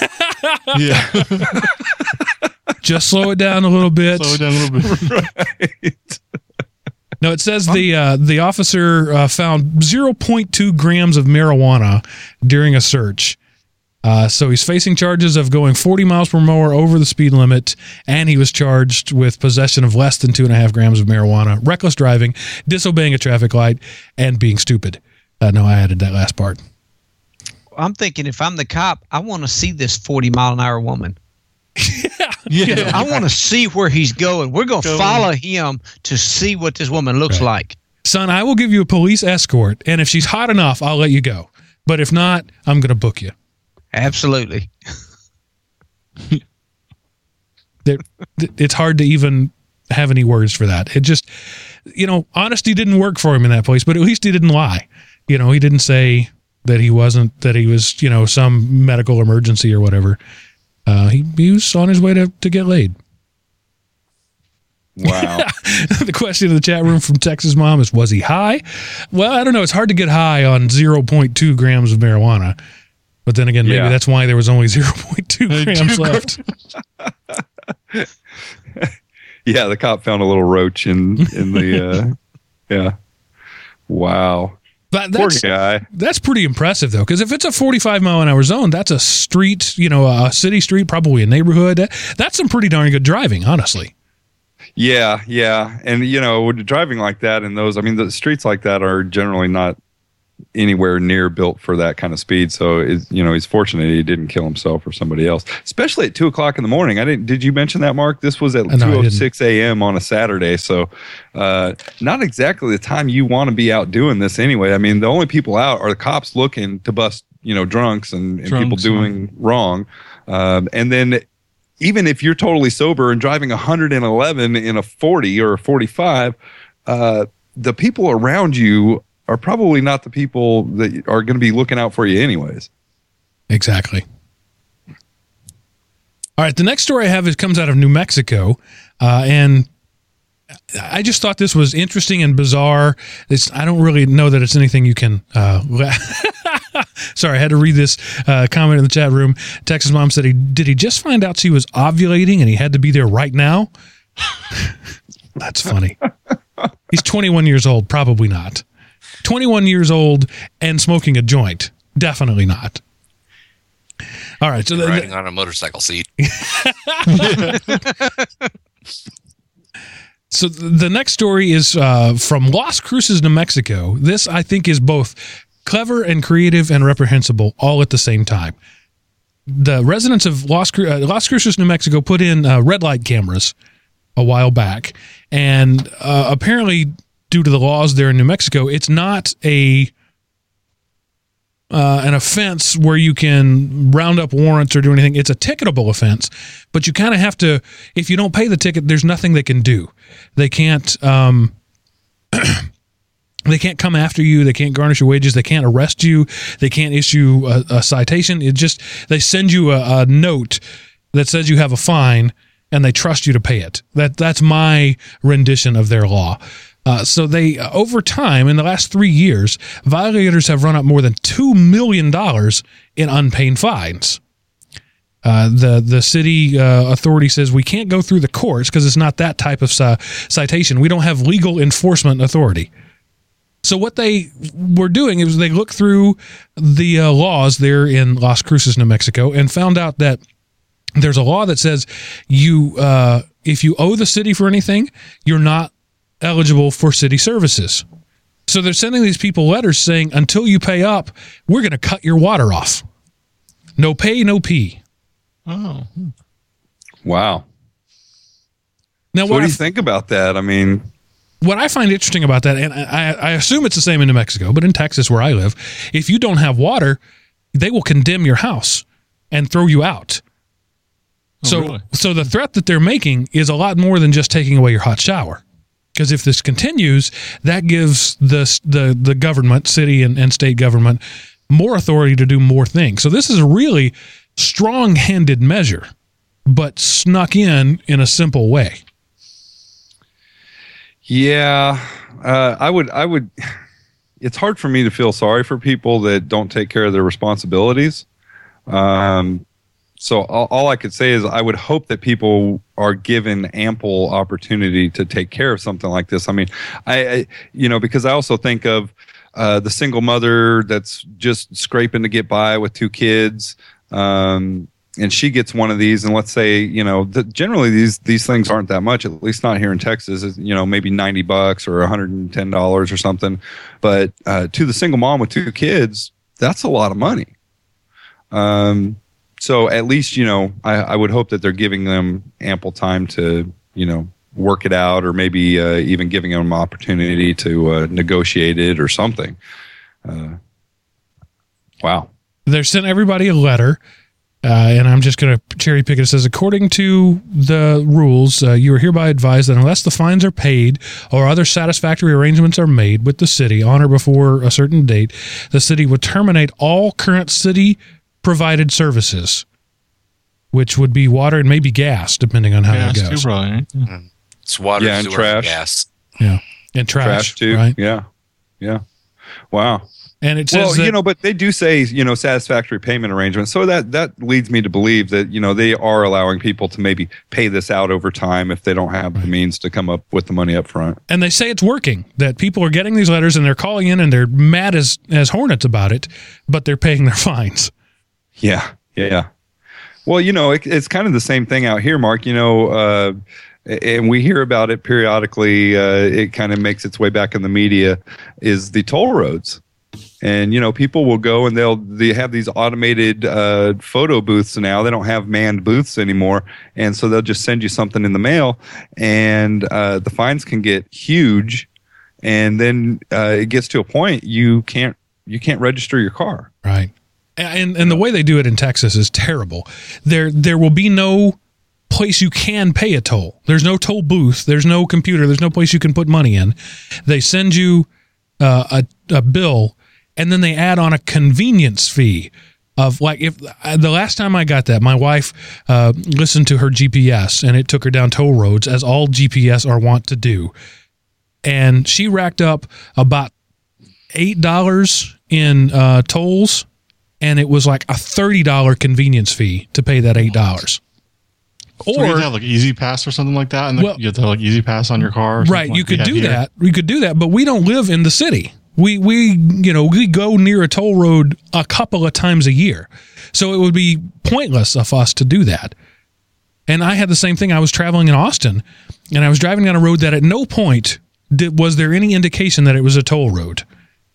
Yeah. Just slow it down a little bit. Slow it down a little bit. right. No, it says the uh, the officer uh, found 0.2 grams of marijuana during a search. Uh, so he's facing charges of going 40 miles per hour over the speed limit, and he was charged with possession of less than two and a half grams of marijuana, reckless driving, disobeying a traffic light, and being stupid. Uh, no, I added that last part. I'm thinking if I'm the cop, I want to see this 40 mile an hour woman. Yeah. I want to see where he's going. We're going to follow him to see what this woman looks Right. like. Son, I will give you a police escort, and if she's hot enough, I'll let you go. But if not, I'm going to book you. Absolutely. It's hard to even have any words for that. It just, you know, honesty didn't work for him in that place, but at least he didn't lie. You know, he didn't say that he wasn't, that he was, you know, some medical emergency or whatever. Uh, he, he was on his way to, to get laid. Wow. the question in the chat room from Texas Mom is, was he high? Well, I don't know. It's hard to get high on 0.2 grams of marijuana. But then again, maybe Yeah. that's why there was only 0.2 grams left. yeah, the cop found a little roach in in the. Uh, yeah. Wow. But Poor guy. That's pretty impressive, though, because if it's a 45 mile an hour zone, that's a street, you know, a city street, probably a neighborhood. That's some pretty darn good driving, honestly. Yeah, yeah, and you know, with driving like that and those, I mean, the streets like that are generally not anywhere near built for that kind of speed. So, you know, he's fortunate he didn't kill himself or somebody else, especially at two o'clock in the morning. I didn't. Did you mention that, Mark? This was at Uh, no, I two didn't. a.m. on a Saturday, so uh, not exactly the time you want to be out doing this anyway. I mean, the only people out are the cops looking to bust, you know, drunks and, and people Drunks, doing wrong, um, and then even if you're totally sober and driving 111 in a 40 or a 45, uh, the people around you are probably not the people that are going to be looking out for you, anyways. Exactly. All right, the next story I have is comes out of New Mexico, uh, and I just thought this was interesting and bizarre. It's I don't really know that it's anything you can. Uh, Sorry, I had to read this uh, comment in the chat room. Texas mom said, he, "Did he just find out she was ovulating and he had to be there right now?" That's funny. He's 21 years old. Probably not. 21 years old and smoking a joint. Definitely not. All right. So the, riding on a motorcycle seat. So the next story is uh, from Las Cruces, New Mexico. This, I think, is both clever and creative and reprehensible all at the same time. The residents of Las, Cru- uh, Las Cruces, New Mexico, put in uh, red light cameras a while back, and uh, apparently, due to the laws there in New Mexico, it's not a uh, an offense where you can round up warrants or do anything. It's a ticketable offense, but you kind of have to. If you don't pay the ticket, there's nothing they can do. They can't. Um, they can't come after you. They can't garnish your wages. They can't arrest you. They can't issue a, a citation. It just they send you a, a note that says you have a fine, and they trust you to pay it. That that's my rendition of their law. Uh, so they, uh, over time, in the last three years, violators have run up more than two million dollars in unpaid fines. Uh, the the city uh, authority says we can't go through the courts because it's not that type of ci- citation. We don't have legal enforcement authority. So what they were doing is they looked through the uh, laws there in Las Cruces, New Mexico, and found out that there's a law that says you uh, if you owe the city for anything, you're not eligible for city services. So they're sending these people letters saying, until you pay up, we're going to cut your water off. No pay, no pee. Oh, Wow. Now, So what, what do I, you think about that? I mean, what I find interesting about that, and I, I assume it's the same in New Mexico, but in Texas where I live, if you don't have water, they will condemn your house and throw you out. Oh, so, really? so the threat that they're making is a lot more than just taking away your hot shower. Because if this continues, that gives the the the government, city and, and state government, more authority to do more things. So this is a really strong-handed measure, but snuck in in a simple way. yeah, uh, I would, I would. It's hard for me to feel sorry for people that don't take care of their responsibilities. Um, so all, all I could say is I would hope that people are given ample opportunity to take care of something like this. I mean, I, I you know, because I also think of uh, the single mother that's just scraping to get by with two kids. Um, and she gets one of these, and let's say, you know, the, generally these these things aren't that much. At least not here in Texas. It's, you know, maybe ninety bucks or one hundred and ten dollars or something. But uh, to the single mom with two kids, that's a lot of money. Um, so at least you know I, I would hope that they're giving them ample time to you know work it out or maybe uh, even giving them opportunity to uh, negotiate it or something uh, wow they sent everybody a letter. Uh, and I'm just going to cherry pick it. It says, according to the rules, uh, you are hereby advised that unless the fines are paid or other satisfactory arrangements are made with the city on or before a certain date, the city would terminate all current city provided services, which would be water and maybe gas, depending on how gas it too, goes. probably. right? Yeah. It's water, Yeah, and sewer, trash. gas. And trash, trash, too right? yeah yeah wow And it says well that, you know but they do say you know satisfactory payment arrangements so that that leads me to believe that you know they are allowing people to maybe pay this out over time if they don't have the means to come up with the money up front and they say it's working. That people are getting these letters and they're calling in and they're mad as as hornets about it, but they're paying their fines. Yeah, yeah. Well, you know, it, it's kind of the same thing out here, Mark. You know, uh, and we hear about it periodically. Uh, it kind of makes its way back in the media. Is the toll roads, and you know, people will go and they'll they have these automated uh, photo booths now. They don't have manned booths anymore, and so they'll just send you something in the mail, and uh, the fines can get huge, and then uh, it gets to a point you can't you can't register your car. Right. And and the way they do it in Texas is terrible. There there will be no place you can pay a toll. There's no toll booth. There's no computer. There's no place you can put money in. They send you uh, a a bill, and then they add on a convenience fee of like if uh, the last time I got that, my wife uh, listened to her GPS and it took her down toll roads as all GPS are wont to do, and she racked up about eight dollars in uh, tolls and it was like a thirty dollar convenience fee to pay that eight dollars. So you have have like E-ZPass or something like that, and Well- you have to have like E-ZPass on your car. Or right you like could do here. that. We could do that but we don't live in the city. We we you know we go near a toll road a couple of times a year. So it would be pointless of us to do that. And i had the same thing. I was traveling in austin and i was driving down a road that at no point did, was there any indication that it was a toll road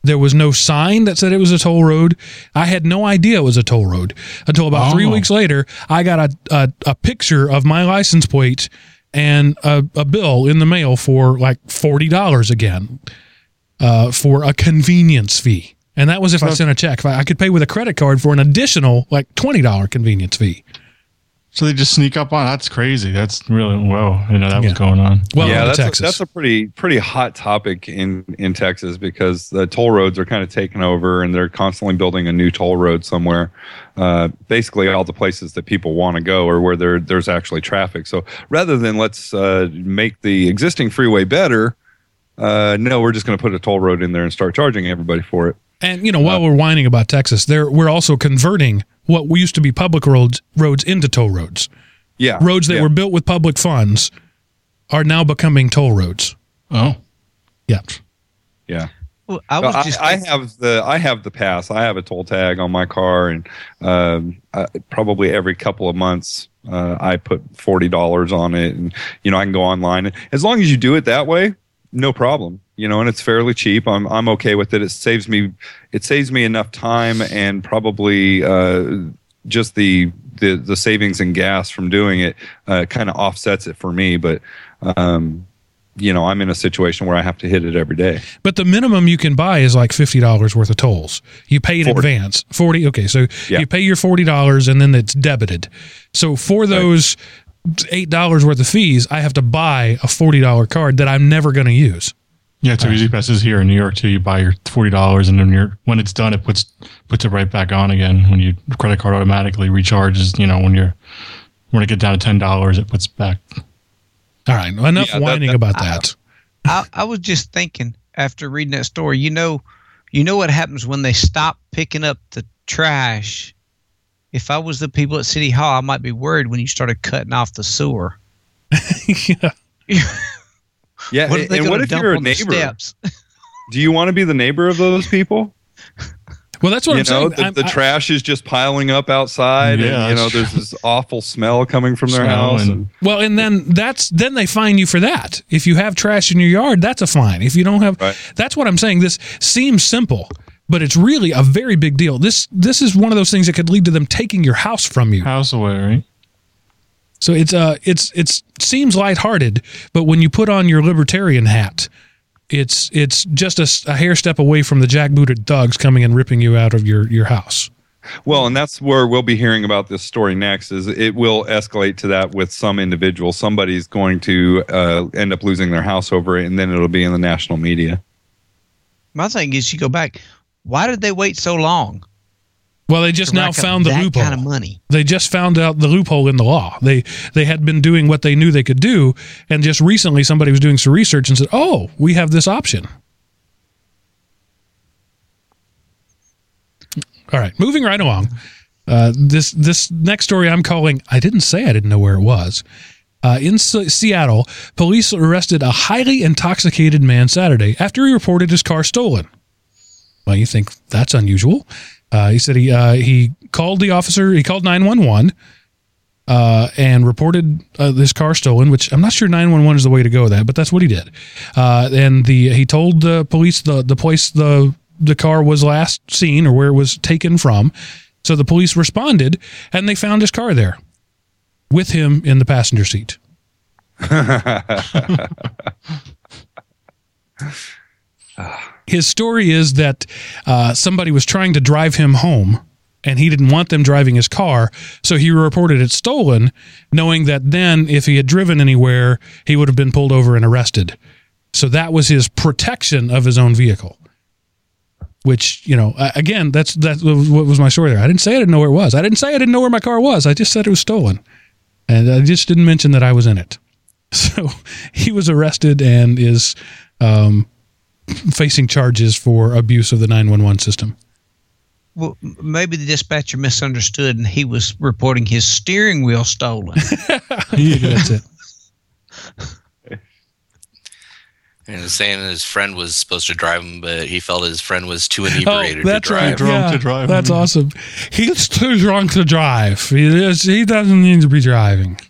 there was no sign that said it was a toll road. I had no idea it was a toll road until about three weeks later. I got a, a, a picture of my license plate and a, a bill in the mail for like forty dollars again uh, for a convenience fee, and that was if I sent a check. If I, I could pay with a credit card for an additional like twenty dollar convenience fee. So they just sneak up on. That's crazy. That's really well. You know that Yeah. was going on. Well, yeah, that's Texas. A, that's a pretty pretty hot topic in in Texas because the toll roads are kind of taken over and they're constantly building a new toll road somewhere. Uh, basically, all the places that people want to go or where there there's actually traffic. So rather than let's uh, make the existing freeway better, uh, no, we're just going to put a toll road in there and start charging everybody for it. And you know, while we're whining about Texas, there we're also converting what used to be public roads roads into toll roads. Yeah, Roads that yeah. were built with public funds are now becoming toll roads. Oh, Yeah. yeah. Well, I Well, was I, just I have the I have the pass. I have a toll tag on my car, and um, I, probably every couple of months uh, I put forty dollars on it, and you know I can go online. As long as you do it that way, no problem. You know, and it's fairly cheap. I'm I'm okay with it. It saves me it saves me enough time and probably uh, just the the the savings in gas from doing it uh, kind of offsets it for me. But um, you know, I'm in a situation where I have to hit it every day. But the minimum you can buy is like fifty dollars worth of tolls. You pay in 40. advance. Forty. Okay, so Yeah. you pay your forty dollars and then it's debited. So for those eight dollars worth of fees, I have to buy a forty dollar card that I'm never going to use. Yeah. So E-ZPass is here in New York too. You buy your forty dollars, and then you're when it's done, it puts puts it right back on again. When your credit card automatically recharges. You know when you're when it gets down to ten dollars, it puts back. All right, enough Yeah, whining that- about that. I, I was just thinking after reading that story, you know, you know what happens when they stop picking up the trash. If I was the people at City Hall, I might be worried when you started cutting off the sewer. yeah. Yeah, What and what if you're a neighbor? steps? Do you want to be the neighbor of those people? Well, that's what you I'm know, saying. the, I'm- the I- trash is just piling up outside, Yeah, and you know, there's this awful smell coming from their house. and- And, Well, and then that's then they fine you for that. If you have trash in your yard, that's a fine. If you don't have, Right. that's what I'm saying. This seems simple, but it's really a very big deal. This this is one of those things that could lead to them taking your house from you. House away, right? So it's uh it's it's seems lighthearted, but when you put on your libertarian hat, it's it's just a hair step away from the jackbooted thugs coming and ripping you out of your your house. well, and that's where we'll be hearing about this story next. Is it will escalate to that with some individual. Somebody's going to uh, end up losing their house over it, and then it'll be in the national media. My thing is, you go back. Why did they wait so long? Well, they just now found the that loophole. kind of money. they just found out the loophole in the law. They they had been doing what they knew they could do, and just recently somebody was doing some research and said, "Oh, we have this option." All right, moving right along. Uh, this this next story I'm calling. I didn't say I didn't know where it was. Uh, in S- Seattle, police arrested a highly intoxicated man Saturday after he reported his car stolen. Well, you think that's unusual? Uh, he said he uh, he called the officer. He called nine one one uh, and reported uh, this car stolen. Which I'm not sure nine one one is the way to go. with That, but that's what he did. Uh, and the he told the police the the place the the car was last seen or where it was taken from. So the police responded and they found his car there with him in the passenger seat. His story is that uh, somebody was trying to drive him home and he didn't want them driving his car. So he reported it stolen, knowing that then if he had driven anywhere, he would have been pulled over and arrested. So that was his protection of his own vehicle. Which you know, again, that's that what was my story there. I didn't say I didn't know where it was. I didn't say I didn't know where my car was. I just said it was stolen, and I just didn't mention that I was in it. So he was arrested and is um, facing charges for abuse of the nine one one system. Well, maybe the dispatcher misunderstood, and he was reporting his steering wheel stolen. That's it. And saying his friend was supposed to drive him, but he felt his friend was too Oh, inebriated that's to right. drive. Drunk to drive. That's awesome. He's too drunk to drive. He is, he doesn't need to be driving.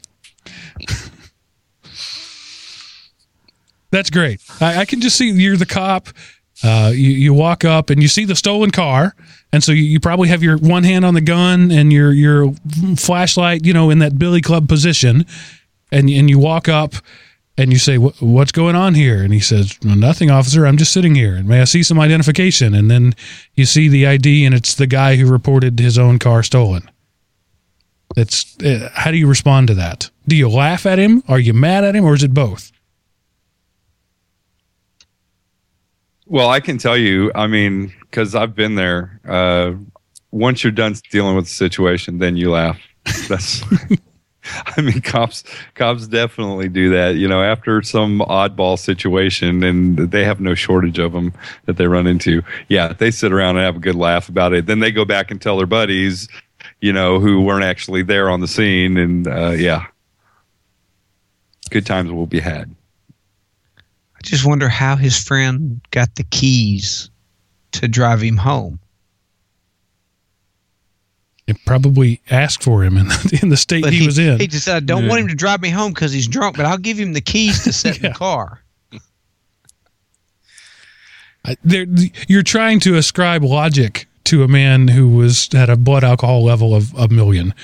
That's great. I, I can just see you're the cop. Uh, you, you walk up and you see the stolen car, and so you, you probably have your one hand on the gun and your your flashlight, you know, in that billy club position, and and you walk up and you say, "What's going on here?" And he says, "Well, "Nothing, officer. I'm just sitting here. And may I see some identification?" And then you see the ID, and it's the guy who reported his own car stolen. It's uh, how do you respond to that? Do you laugh at him? Are you mad at him, or is it both? Well, I can tell you, I mean, because I've been there. Uh, once you're done dealing with the situation, then you laugh. That's, I mean, cops cops definitely do that. You know, after some oddball situation, and they have no shortage of them that they run into. Yeah, they sit around and have a good laugh about it. Then they go back and tell their buddies, you know, who weren't actually there on the scene, and uh, yeah, good times will be had. I just wonder how his friend got the keys to drive him home. It probably asked for him in the, in the state But he, was in. He decided, I don't Yeah. want him to drive me home because he's drunk, but I'll give him the keys to set Yeah. the car. I- there, you're trying to ascribe logic to a man who was had a blood alcohol level of a million.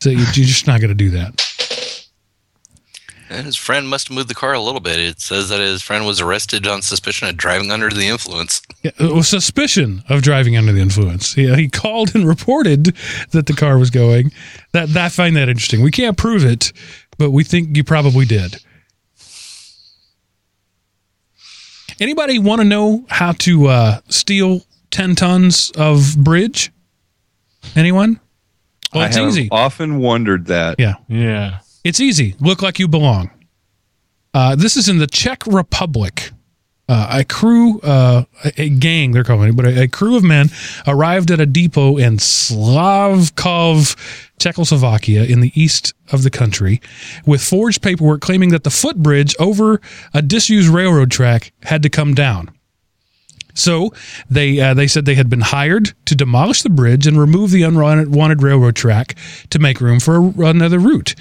So you're just not going to do that. And his friend must have moved the car a little bit. It says that his friend was arrested on suspicion of driving under the influence. Yeah, it was suspicion of driving under the influence. He, he called and reported that the car was going. That, that I find that interesting. We can't prove it, but we think you probably did. Anybody want to know how to uh, steal ten tons of bridge? Anyone? Well, I it's have easy. often wondered that. Yeah. Yeah. It's easy. Look like you belong. Uh, this is in the Czech Republic. Uh, a crew, uh, a, a gang, they're calling it, but a, a crew of men arrived at a depot in Slavkov, Czechoslovakia, in the east of the country, with forged paperwork claiming that the footbridge over a disused railroad track had to come down. So they uh, they said they had been hired to demolish the bridge and remove the unwanted railroad track to make room for another route.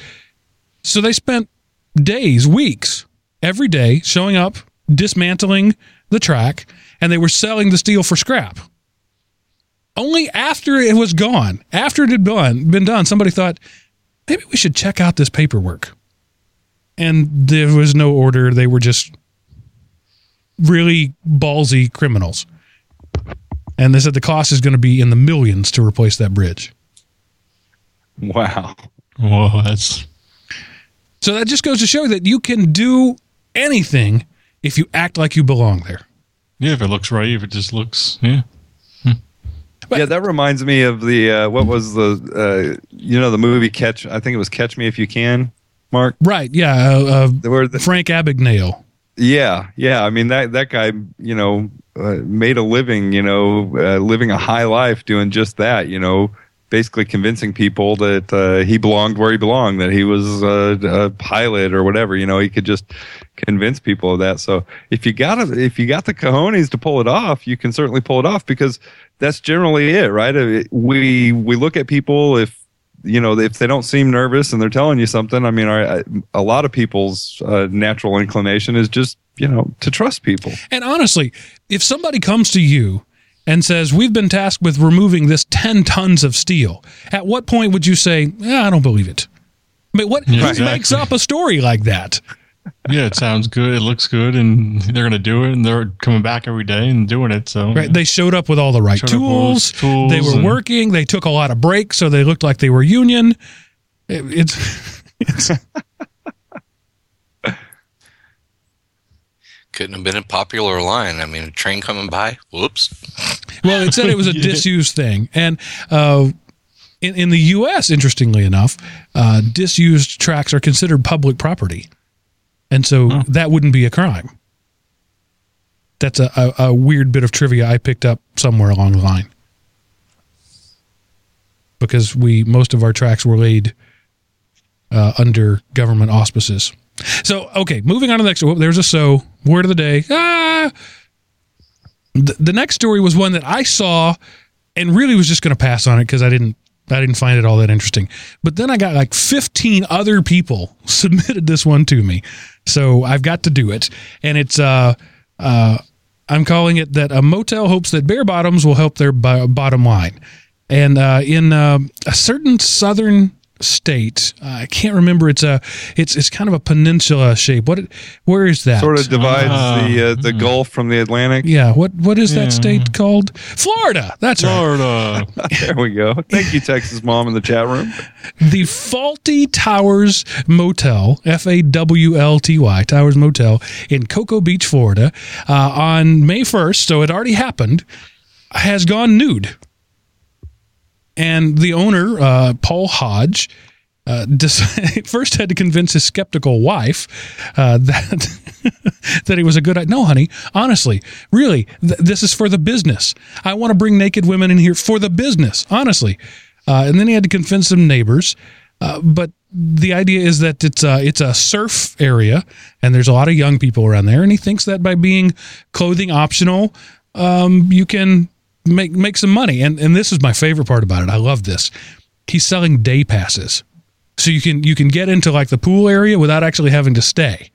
So they spent days, weeks, every day showing up, dismantling the track, and they were selling the steel for scrap. Only after it was gone, after it had done, been done, somebody thought, maybe we should check out this paperwork. And there was no order. They were just really ballsy criminals. And they said the cost is going to be in the millions to replace that bridge. Wow. Whoa, that's So that just goes to show that you can do anything if you act like you belong there. yeah. If it looks right, if it just looks, yeah. But- yeah, that reminds me of the uh, what was the uh, you know the movie Catch? I think it was Catch Me If You Can. Mark, Right. Yeah. Uh, There were the, uh, Frank Abagnale. yeah, yeah. I mean that that guy, you know, uh, made a living, you know, uh, living a high life doing just that. You know, basically convincing people that uh, he belonged where he belonged, that he was uh, a pilot or whatever. You know, he could just convince people of that. So if you got a, if you got the cojones to pull it off, you can certainly pull it off because that's generally it, right? We we look at people if you know if they don't seem nervous and they're telling you something. I mean, a lot of people's uh, natural inclination is just you know to trust people. And honestly, if somebody comes to you and says, We've been tasked with removing this 10 tons of steel, at what point would you say, yeah, I don't believe it? I mean, what Yeah, who makes up a story like that? Yeah, it sounds good. It looks good, and they're gonna do it, and they're coming back every day and doing it. So Right? They showed up with all the right Showed up with all tools. tools They were working. They took a lot of breaks, so they looked like they were union. It- it's it's Couldn't have been a popular line. I mean, a train coming by. Whoops. well, it said it was a Yeah. disused thing, and uh, in in the U.S., interestingly enough, uh, disused tracks are considered public property, and so that wouldn't be a crime. That's a, a, a weird bit of trivia I picked up somewhere along the line. because we most of our tracks were laid uh, under government auspices. So okay, moving on to the next. Oh, there's a so word of the day. Ah, the, the next story was one that I saw and really was just going to pass on it because I didn't I didn't find it all that interesting. But then I got like 15 other people submitted this one to me. So I've got to do it. And it's, uh, uh, I'm calling it that a motel hopes that bare bottoms will help their bo- bottom line. And uh, in uh, a certain southern state, uh, I can't remember. It's a, it's it's kind of a peninsula shape. What, where is that? Sort of divides Ah, the uh, the hmm. Gulf from the Atlantic. Yeah. What what is that Yeah. state called? Florida. That's right. Florida. there we go. Thank you, Texas mom in the chat room. the Fawlty Towers Motel, F A W L T Y, Towers Motel in Cocoa Beach, Florida, uh, on May 1st, so it already happened, has gone nude. And the owner, uh, Paul Hodge, uh, first had to convince his skeptical wife uh, that that he was a good. No, honey, honestly, really, th- this is for the business. I want to bring naked women in here for the business, honestly. Uh, and then he had to convince some neighbors. Uh, but the idea is that it's a, it's a surf area, and there's a lot of young people around there. And he thinks that by being clothing optional, um, you can make make some money. And and this is my favorite part about it. I love this. He's selling day passes, so you can you can get into like the pool area without actually having to stay.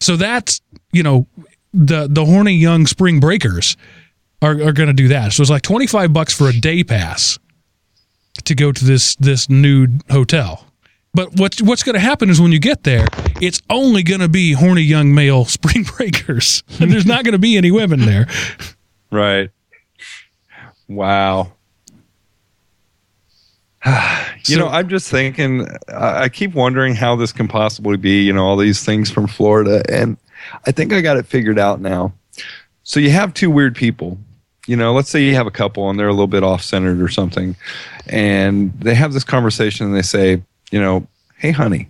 So that's you know the the horny young spring breakers are, are going to do that. So it's like twenty five bucks for a day pass to go to this this nude hotel. But what's what's going to happen is when you get there, it's only going to be horny young male spring breakers, and there's not going to be any women there. Right. Wow. you So- know, I'm just thinking. I I keep wondering how this can possibly be. You know, all these things from Florida, and I think I got it figured out now. So you have two weird people. You know, let's say you have a couple and they're a little bit off centered or something, and they have this conversation and they say, you know, hey, honey,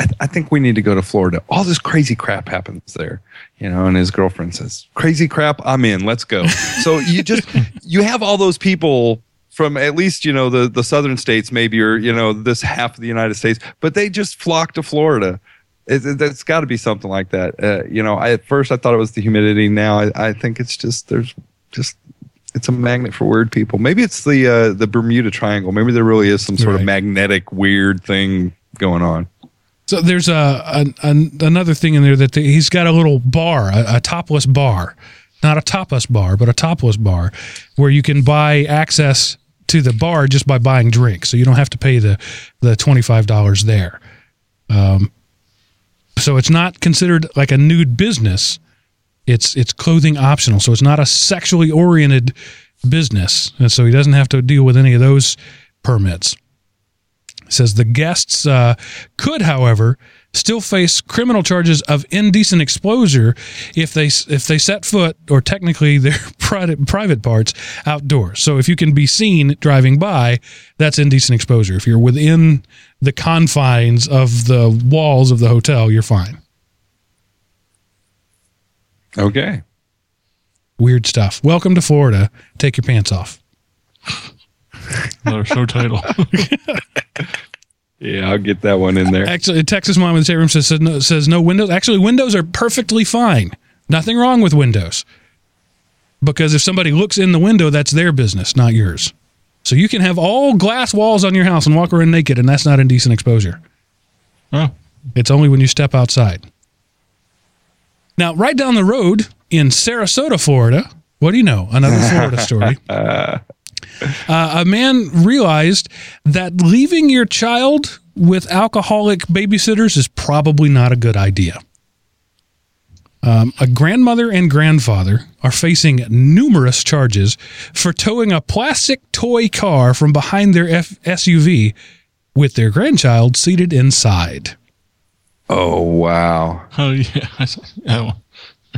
I, I think we need to go to Florida. All this crazy crap happens there, you know. And his girlfriend says, "Crazy crap, I'm in. Let's go." so you just you have all those people from at least you know the the southern states, maybe or you know this half of the United States, but they just flock to Florida. It, it, has got to be something like that. Uh, you know, I, at first I thought it was the humidity. Now I, I think it's just there's just it's a magnet for weird people. Maybe it's the uh, the Bermuda Triangle. Maybe there really is some sort of magnetic weird thing going on. So there's a, an another thing in there that the, he's got a little bar, a, a topless bar, not a topless bar, but a topless bar, where you can buy access to the bar just by buying drinks, so you don't have to pay the the twenty five dollars there. Um, so it's not considered like a nude business. It's it's clothing optional, so it's not a sexually oriented business, and so he doesn't have to deal with any of those permits says the guests uh, could, however, still face criminal charges of indecent exposure if they if they set foot or technically their private private parts outdoors. So if you can be seen driving by, that's indecent exposure. If you're within the confines of the walls of the hotel, you're fine. Okay. Weird stuff. Welcome to Florida. Take your pants off. Another show title. Yeah, I'll get that one in there. Actually, Texas mom in the chat room says says no, says no windows. Actually, windows are perfectly fine. Nothing wrong with windows. Because if somebody looks in the window, that's their business, not yours. So you can have all glass walls on your house and walk around naked, and that's not indecent exposure. oh, It's only when you step outside. Now, right down the road in Sarasota, Florida, what do you know? Another Florida story. Uh, a man realized that leaving your child with alcoholic babysitters is probably not a good idea. Um, a grandmother and grandfather are facing numerous charges for towing a plastic toy car from behind their F- SUV with their grandchild seated inside. Oh wow. oh yeah. Oh.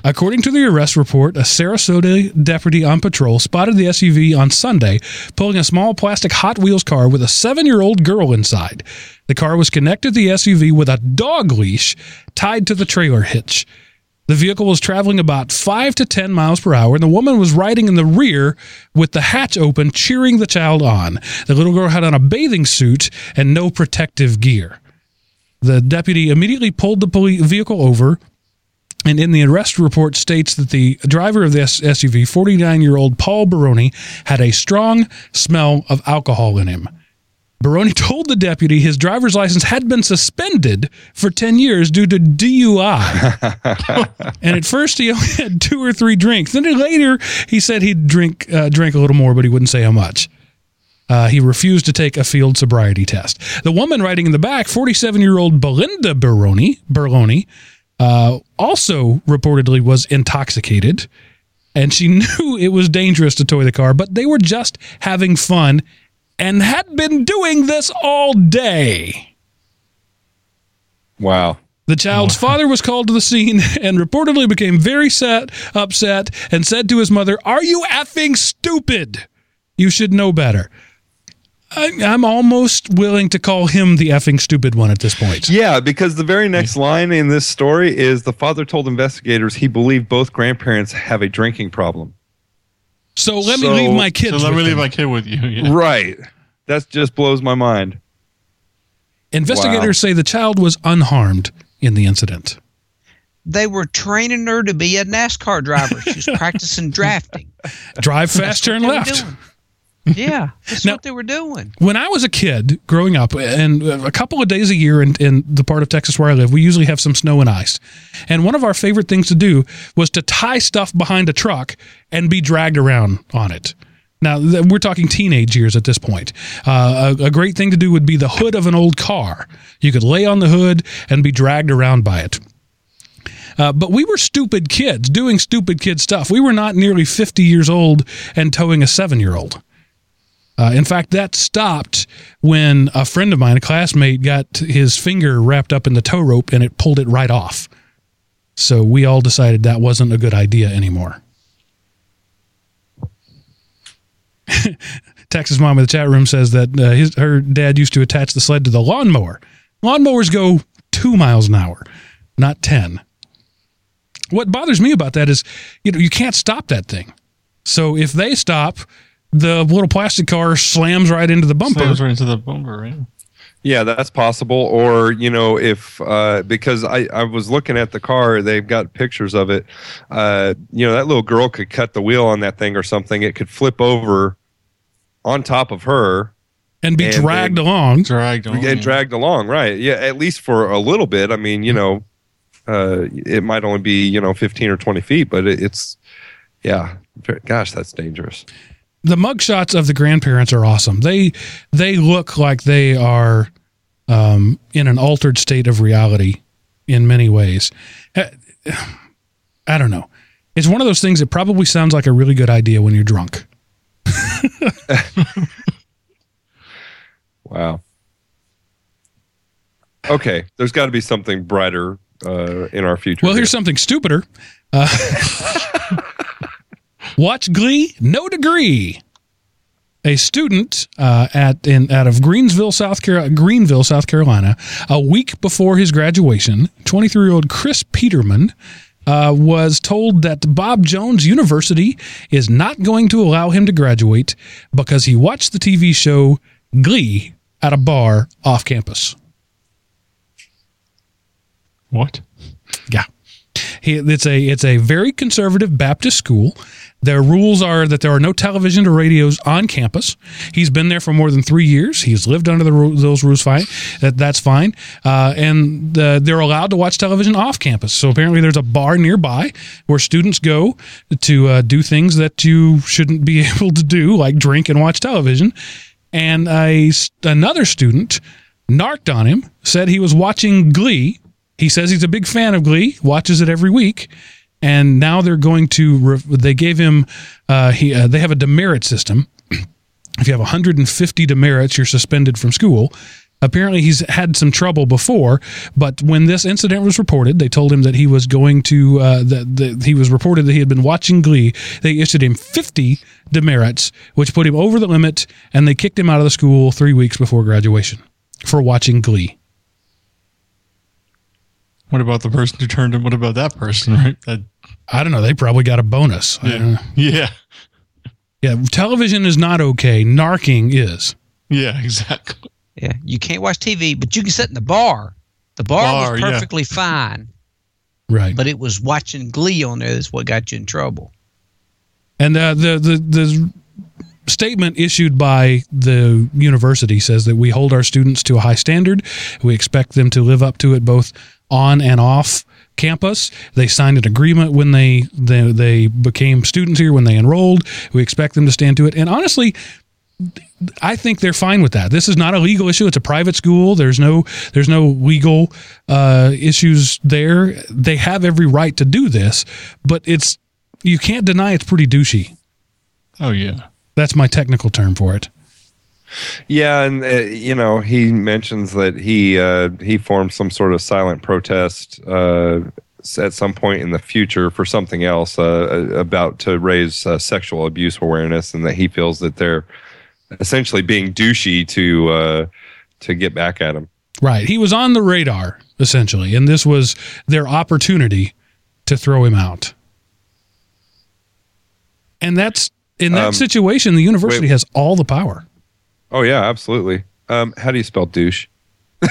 According to the arrest report, a Sarasota deputy on patrol spotted the SUV on Sunday pulling a small plastic Hot Wheels car with a seven year old girl inside. The car was connected to the SUV with a dog leash tied to the trailer hitch. The vehicle was traveling about five to 10 miles per hour, and the woman was riding in the rear with the hatch open, cheering the child on. The little girl had on a bathing suit and no protective gear. The deputy immediately pulled the vehicle over, and in the arrest report states that the driver of this SUV, 49 year old Paul Baroni, had a strong smell of alcohol in him. Baroni told the deputy his driver's license had been suspended for 10 years due to DUI. and at first he only had two or three drinks. Then later he said he'd drink, uh, drink a little more, but he wouldn't say how much. Uh, he refused to take a field sobriety test. The woman riding in the back, 47 year old Belinda Baroni, Berloni, uh, also reportedly was intoxicated. And she knew it was dangerous to toy the car, but they were just having fun and had been doing this all day. Wow. The child's father was called to the scene and reportedly became very sad, upset, and said to his mother, Are you effing stupid? You should know better. I, I'm almost willing to call him the effing stupid one at this point. Yeah, because the very next line in this story is the father told investigators he believed both grandparents have a drinking problem. So let me leave my kids. So let me leave them. my kid with you. Yeah. Right. That just blows my mind. Investigators Wow. say the child was unharmed in the incident. They were training her to be a NASCAR driver. She was practicing drafting. Drive fast, turn They left. doing. Yeah, that's Now- what they were doing. when I was a kid growing up, and a couple of days a year in, in the part of Texas where I live, we usually have some snow and ice. And one of our favorite things to do was to tie stuff behind a truck and be dragged around on it. Now, we're talking teenage years at this point. Uh, a, a great thing to do would be the hood of an old car. You could lay on the hood and be dragged around by it. Uh, but we were stupid kids doing stupid kid stuff. We were not nearly 50 years old and towing a seven year old. Uh, in fact, that stopped when a friend of mine, a classmate, got his finger wrapped up in the tow rope and it pulled it right off. So we all decided that wasn't a good idea anymore. Texas mom in the chat room says that uh, his her dad used to attach the sled to the lawnmower. Lawnmowers go two miles an hour, not ten. What bothers me about that is, you know, you can't stop that thing. So if they stop, the little plastic car slams right into the bumper. Slams right into the bumper, right? Yeah, that's possible. Or, you know, if, uh, because I, I was looking at the car, they've got pictures of it. Uh, you know, that little girl could cut the wheel on that thing or something. It could flip over on top of her and be and dragged then- along. Dragged on. and dragged along. Right. Yeah. At least for a little bit. I mean, you know, uh, it might only be, you know, 15 or 20 feet, but it, it's, yeah. Gosh, that's dangerous. The mugshots of the grandparents are awesome. They they look like they are um, in an altered state of reality in many ways. I don't know. It's one of those things that probably sounds like a really good idea when you're drunk. Wow. Okay, there's got to be something brighter uh, in our future. Well, here. here's something stupider. Uh, watch Glee, no degree. A student uh, at in out of Greensville, South Carolina, Greenville, South Carolina, a week before his graduation, 23 year old Chris Peterman uh, was told that Bob Jones University is not going to allow him to graduate because he watched the TV show Glee at a bar off campus. What? Yeah. He, it's a it's a very conservative Baptist school. Their rules are that there are no television or radios on campus. He's been there for more than three years. He's lived under the those rules. Fine, that that's fine. Uh, and uh, they're allowed to watch television off campus. So apparently, there's a bar nearby where students go to uh, do things that you shouldn't be able to do, like drink and watch television. And a another student narked on him, said he was watching Glee he says he's a big fan of Glee, watches it every week, and now they're going to. Re- they gave him. Uh, he uh, they have a demerit system. if you have 150 demerits, you're suspended from school. Apparently, he's had some trouble before, but when this incident was reported, they told him that he was going to. Uh, that, that he was reported that he had been watching Glee. They issued him 50 demerits, which put him over the limit, and they kicked him out of the school three weeks before graduation for watching Glee. What about the person who turned him? What about that person, right? That, I don't know. They probably got a bonus. I yeah. Yeah, television is not okay. Narking is. Yeah, exactly. Yeah, you can't watch TV, but you can sit in the bar. The bar, Bar, was yeah. perfectly fine, Right. but it was watching Glee on there that's what got you in trouble. And uh, the the the statement issued by the university says that we hold our students to a high standard. We expect them to live up to it both on and off campus. They signed an agreement when they they, they became students here when they enrolled. We expect them to stand to it. And honestly, I think they're fine with that. This is not a legal issue. It's a private school. There's no there's no legal uh, issues there. They have every right to do this, but it's you can't deny it's pretty douchey. Oh yeah. That's my technical term for it. Yeah, and uh, you know he mentions that he uh, he formed some sort of silent protest uh, at some point in the future for something else uh, about to raise uh, sexual abuse awareness, and that he feels that they're essentially being douchey to uh, to get back at him. Right. He was on the radar essentially, and this was their opportunity to throw him out. And that's in that Um, situation, the university wait. has all the power. Oh yeah, absolutely. Um, how do you spell douche?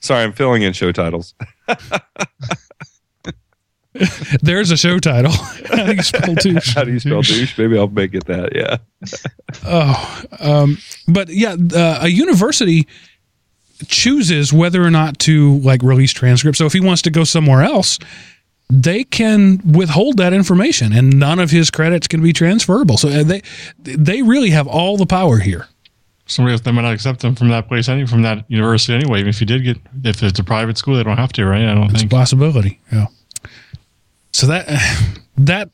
Sorry, I'm filling in show titles. There's a show title. How do you spell douche? How do you spell douche? Maybe I'll make it that. Yeah. Oh, um, but yeah, uh, a university chooses whether or not to like release transcripts. So if he wants to go somewhere else, they can withhold that information, and none of his credits can be transferable. So uh, they they really have all the power here. Somebody else they might not accept them from that place, any from that university anyway. Even if you did get, if it's a private school, they don't have to, right? I don't It's a think. possibility. Yeah. So that that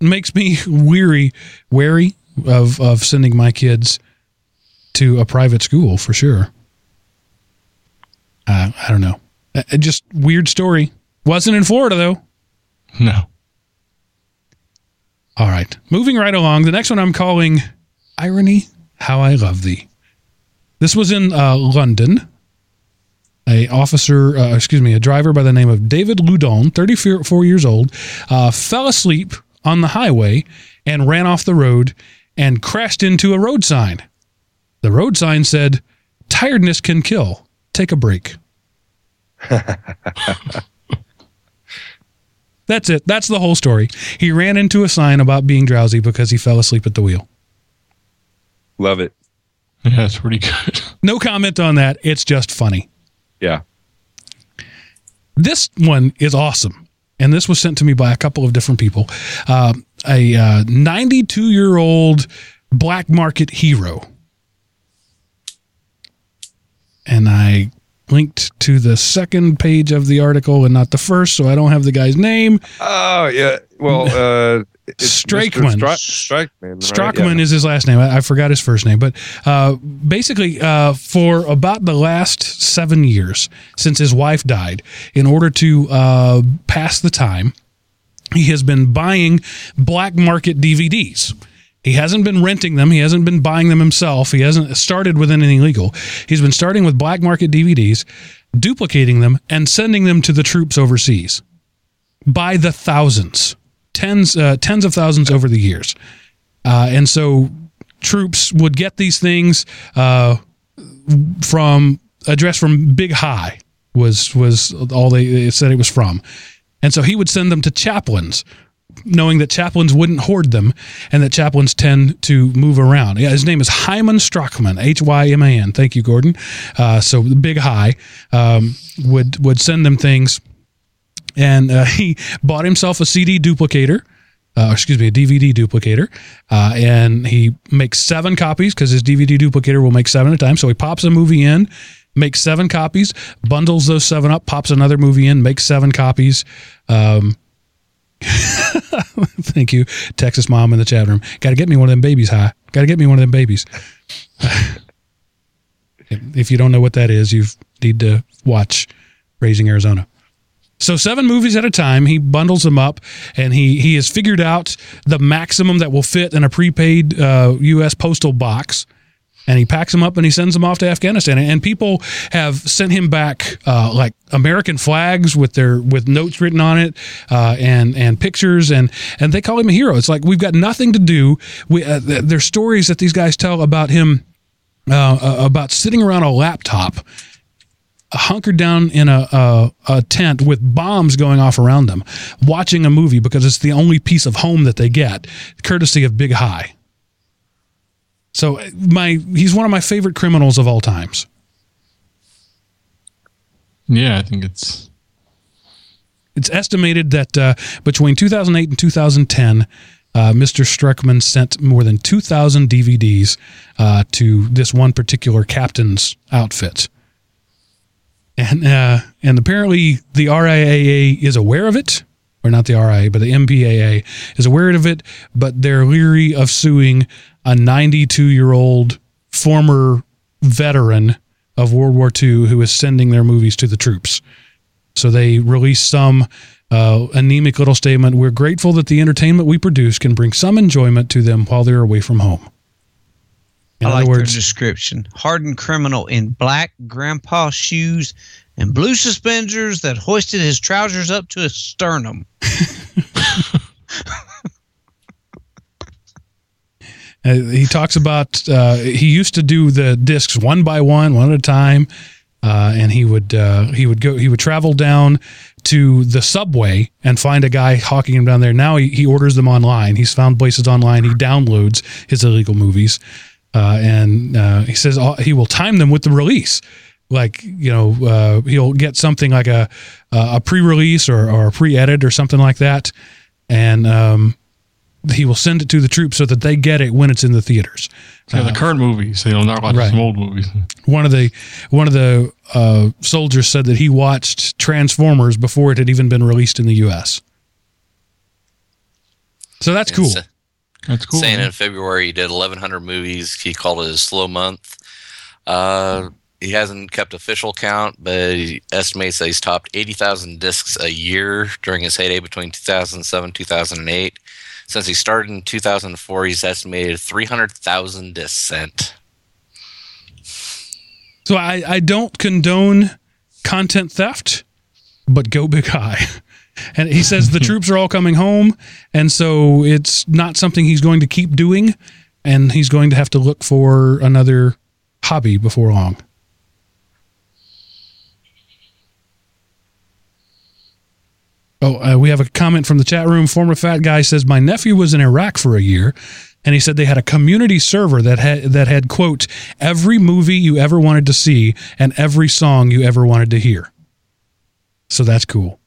makes me weary, wary of of sending my kids to a private school for sure. Uh, I don't know. Uh, just weird story. Wasn't in Florida though. No. All right, moving right along. The next one I'm calling "Irony: How I Love Thee." This was in uh, London. A officer, uh, excuse me, a driver by the name of David Ludon, 34 years old, uh, fell asleep on the highway and ran off the road and crashed into a road sign. The road sign said, "Tiredness can kill. Take a break." That's it. That's the whole story. He ran into a sign about being drowsy because he fell asleep at the wheel. Love it. Yeah, it's pretty good. No comment on that. It's just funny. Yeah. This one is awesome. And this was sent to me by a couple of different people. Um, a 92 year old black market hero. And I linked to the second page of the article and not the first, so I don't have the guy's name. Oh yeah. Well, uh, it's Strakeman. Stra- Strakeman. right? Strachman Yeah. is his last name. I, I forgot his first name, but uh, basically, uh, for about the last seven years since his wife died, in order to uh, pass the time, he has been buying black market DVDs. He hasn't been renting them. He hasn't been buying them himself. He hasn't started with anything legal. He's been starting with black market DVDs, duplicating them, and sending them to the troops overseas by the thousands, tens, uh, tens of thousands over the years. Uh, and so troops would get these things uh, from address from Big Hy was was all they, they said it was from, and so he would send them to chaplains, knowing that chaplains wouldn't hoard them, and that chaplains tend to move around. Yeah, his name is Hyman Strachman, H Y M A N. Thank you, Gordon. Uh, so the Big Hy um, would would send them things, and uh, he bought himself a CD duplicator uh, excuse me, a DVD duplicator, uh, and he makes seven copies because his DVD duplicator will make seven at a time. So he pops a movie in, makes seven copies, bundles those seven up, pops another movie in, makes seven copies. Um, thank you, Texas mom in the chat room. Got to get me one of them babies, high. Got to get me one of them babies. if you don't know what that is, you need to watch Raising Arizona. So seven movies at a time, he bundles them up, and he he has figured out the maximum that will fit in a prepaid uh, U.S. postal box, and he packs them up and he sends them off to Afghanistan. And people have sent him back uh, like American flags with their with notes written on it uh, and and pictures and and they call him a hero. It's like we've got nothing to do. We uh, there's stories that these guys tell about him uh, uh, about sitting around a laptop. Hunkered down in a, a a tent with bombs going off around them, watching a movie because it's the only piece of home that they get, courtesy of Big Hy. So my he's one of my favorite criminals of all times. Yeah, I think it's It's estimated that uh, between 2008 and 2010, uh, Mr. Strachman sent more than 2,000 DVDs uh, to this one particular captain's outfit. And uh, and apparently the RIAA is aware of it, or not the RIA, but the MPAA is aware of it, but they're leery of suing a 92 year old former veteran of World War II who is sending their movies to the troops. So they released some uh, anemic little statement. We're grateful that the entertainment we produce can bring some enjoyment to them while they're away from home. In I like words, their description. Hardened criminal in black grandpa shoes and blue suspenders that hoisted his trousers up to his sternum. Uh, he talks about uh, he used to do the discs one by one, one at a time, uh, and he would uh, he would go he would travel down to the subway and find a guy hawking him down there. Now he, he orders them online. He's found places online. He downloads his illegal movies, uh, and uh, he says uh, he will time them with the release. Like you know, uh, he'll get something like a a pre-release or, or a pre-edit or something like that, and um, he will send it to the troops so that they get it when it's in the theaters. so the current movies. They don't know about Right. some old movies. One of the one of the uh, soldiers said that he watched Transformers before it had even been released in the U.S. So that's cool. Sa- That's cool. saying man. in February he did 1,100 movies. He called it a slow month. Uh, he hasn't kept official count, but he estimates that he's topped 80,000 discs a year during his heyday between 2007 2008. Since he started in 2004, he's estimated 300,000 discs sent. So I, I don't condone content theft, but go big Hy. And he says the troops are all coming home, and so it's not something he's going to keep doing, and he's going to have to look for another hobby before long. Oh, uh, we have a comment from the chat room. Former fat guy says my nephew was in Iraq for a year, and he said they had a community server that had that had quote every movie you ever wanted to see and every song you ever wanted to hear. So that's cool.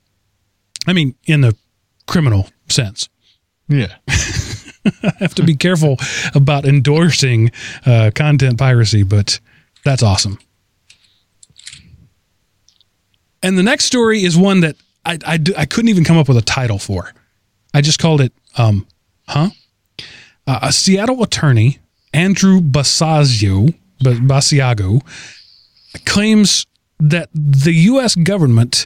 I mean, in the criminal sense. yeah. I have to be careful about endorsing uh, content piracy, but that's awesome. And the next story is one that I, I, I couldn't even come up with a title for. I just called it, um, huh? Uh, a Seattle attorney, Andrew Basagio, Basiago, claims that the U.S. government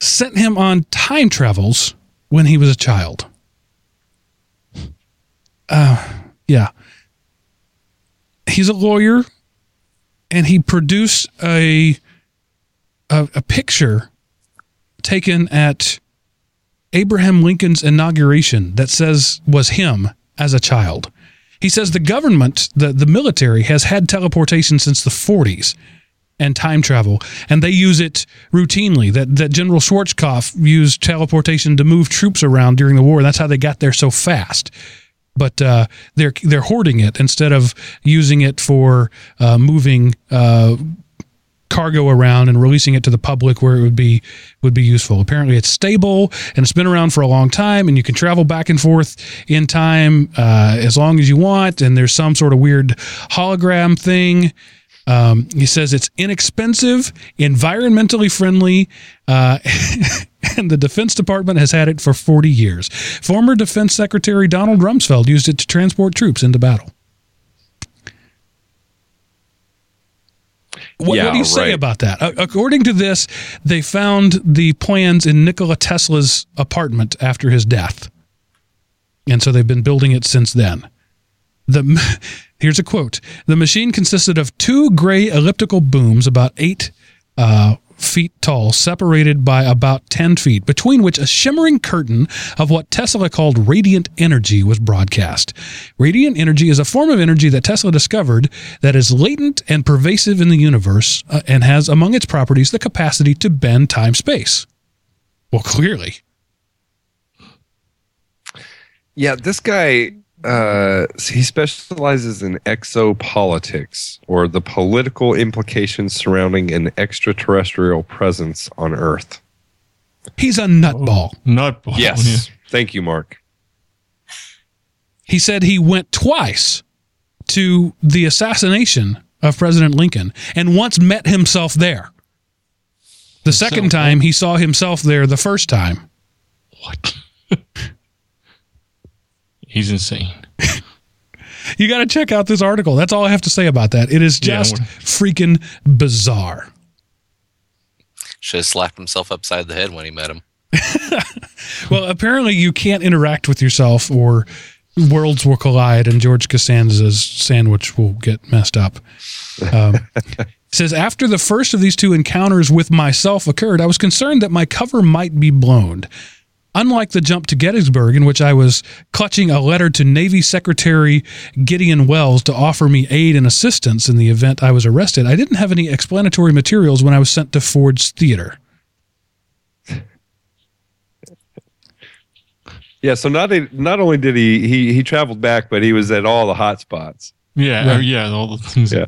sent him on time travels when he was a child. Yeah. He's a lawyer and he produced a a, a picture taken at Abraham Lincoln's inauguration that says was him as a child. He says the government, the, the military, has had teleportation since the 40s and time travel, and they use it routinely. That that General Schwarzkopf used teleportation to move troops around during the war. That's how they got there so fast. But uh, they're they're hoarding it instead of using it for uh, moving uh, cargo around and releasing it to the public where it would be would be useful. Apparently, it's stable and it's been around for a long time, and you can travel back and forth in time uh, as long as you want. And there's some sort of weird hologram thing. Um, he says it's inexpensive, environmentally friendly, uh, and the Defense Department has had it for 40 years. Former Defense Secretary Donald Rumsfeld used it to transport troops into battle. What, what do you say right. about that? Uh, according to this, they found the plans in Nikola Tesla's apartment after his death. And so they've been building it since then. The here's a quote: "The machine consisted of two gray elliptical booms about eight uh, feet tall, separated by about ten feet, between which a shimmering curtain of what Tesla called radiant energy was broadcast. Radiant energy is a form of energy that Tesla discovered that is latent and pervasive in the universe, uh, and has among its properties the capacity to bend time-space." Well, clearly. Yeah, this guy uh, he specializes in exopolitics or the political implications surrounding an extraterrestrial presence on Earth. He's a nutball. Nutball. Yes. Thank you, Mark. He said he went twice to the assassination of President Lincoln and once met himself there. The second So- time he saw himself there the first time. What? He's insane. You got to check out this article. That's all I have to say about that. It is just what- freaking bizarre. Should have slapped himself upside the head when he met him. Well, apparently you can't interact with yourself or worlds will collide and George Costanza's sandwich will get messed up. Um, says after the first of these two encounters with myself occurred, I was concerned that my cover might be blown. Unlike the jump to Gettysburg, in which I was clutching a letter to Navy Secretary Gideon Welles to offer me aid and assistance in the event I was arrested, I didn't have any explanatory materials when I was sent to Ford's Theater. Yeah, so not not only did he he he traveled back, but he was at all the hot spots. Yeah, Right. uh, yeah, all the things. Yeah.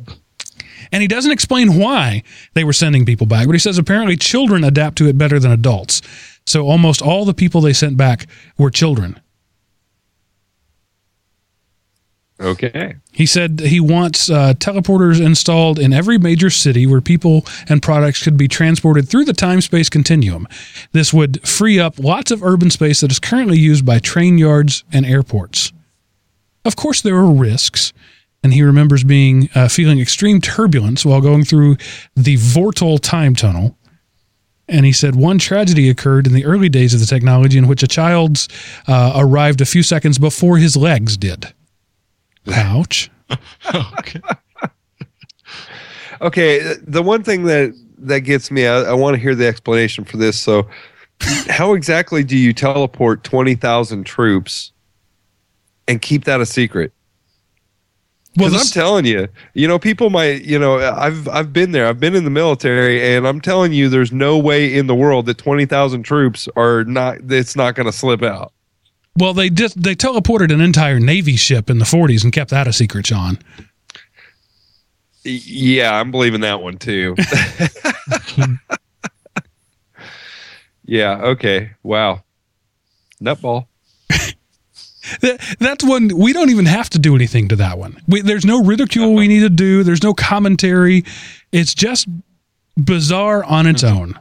And he doesn't explain why they were sending people back, but he says apparently children adapt to it better than adults. So almost all the people they sent back were children. Okay. He said he wants uh, teleporters installed in every major city where people and products could be transported through the time space continuum. This would free up lots of urban space that is currently used by train yards and airports. Of course, there are risks, and he remembers being uh, feeling extreme turbulence while going through the Vortal time tunnel. And he said one tragedy occurred in the early days of the technology in which a child's uh, arrived a few seconds before his legs did. Ouch. okay. Okay, the one thing that that gets me, I, I want to hear the explanation for this. So, how exactly do you teleport twenty thousand troops and keep that a secret? Well, Because I'm telling you, you know, people might, you know, I've I've been there. I've been in the military, and I'm telling you, there's no way in the world that twenty thousand troops are not. It's not going to slip out. Well, they just they teleported an entire Navy ship in the 40s and kept that a secret, Sean. Yeah, I'm believing that one too. yeah. Okay. Wow. Nutball. That, that's one we don't even have to do anything to that one. We, there's no ridicule we need to do. There's no commentary. It's just bizarre on its own.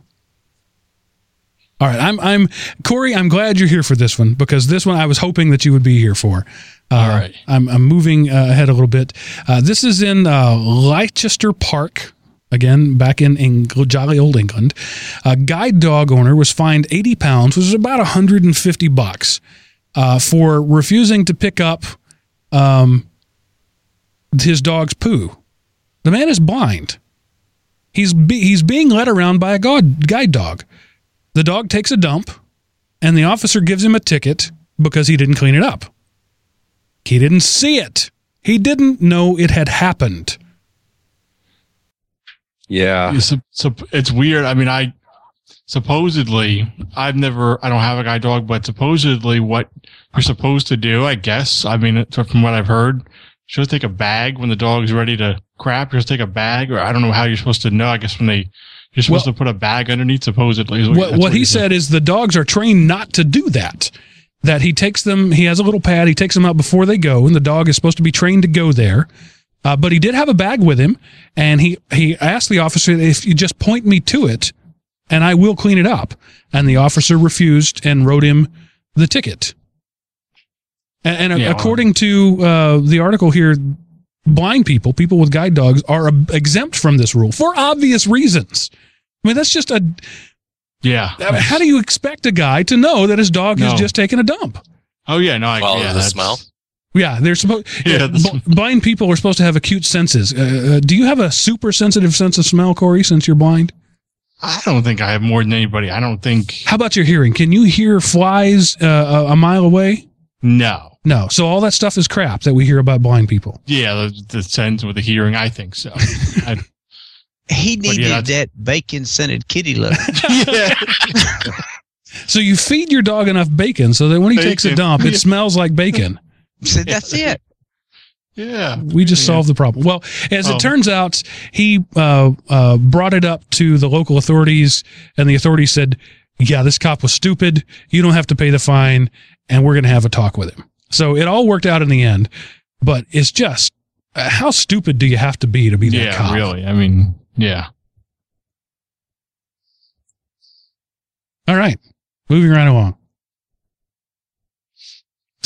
All right, I'm I'm Corey. I'm glad you're here for this one because this one I was hoping that you would be here for. Uh, All right. I'm I'm moving uh, ahead a little bit. Uh, this is in uh, Leicester Park. Again, back in Eng- jolly old England, a guide dog owner was fined 80 pounds, which is about 150 bucks, uh, for refusing to pick up um, his dog's poo. The man is blind. He's be- he's being led around by a god- guide dog. The dog takes a dump, and the officer gives him a ticket because he didn't clean it up. He didn't see it. He didn't know it had happened. Yeah. Yeah, so, so it's weird. I mean, I supposedly I've never I don't have a guide dog, but supposedly what you're supposed to do, I guess. I mean, from what I've heard, you're supposed to take a bag when the dog's ready to crap. You're supposed to take a bag, or I don't know how you're supposed to know. I guess when they you're supposed Well- to put a bag underneath. Supposedly, What, that's what he said. said is the dogs are trained not to do that. That he takes them, he has a little pad, he takes them out before they go, and the dog is supposed to be trained to go there. Uh, but he did have a bag with him, and he, he asked the officer if you just point me to it, and I will clean it up. And the officer refused and wrote him the ticket. And, and Yeah, well- according to uh, the article here, blind people, people with guide dogs, are uh, exempt from this rule for obvious reasons. I mean, that's just a Yeah. I mean, how do you expect a guy to know that his dog has just taken a dump? Oh yeah, no, I Follow yeah, the smell? Yeah, they're supposed. Yeah, this- bl- blind people are supposed to have acute senses. Uh, uh, do you have a super sensitive sense of smell, Corey? Since you're blind, I don't think I have more than anybody. I don't think. how about your hearing? Can you hear flies uh, a a mile away? No. No. So all that stuff is crap that we hear about blind people. Yeah, the, the sense with the hearing, I think so. I, He But yeah, needed that bacon scented kitty litter. yeah. So you feed your dog enough bacon so that when he takes a dump, it smells like bacon. so that's it. Yeah. We just Yeah. solved the problem. Well, as Oh. it turns out, he uh, uh, brought it up to the local authorities, and the authorities said, "Yeah, this cop was stupid. You don't have to pay the fine, and we're going to have a talk with him." So it all worked out in the end, but it's just uh, how stupid do you have to be to be that Yeah, cop? really. I mean, yeah. All right, moving right along.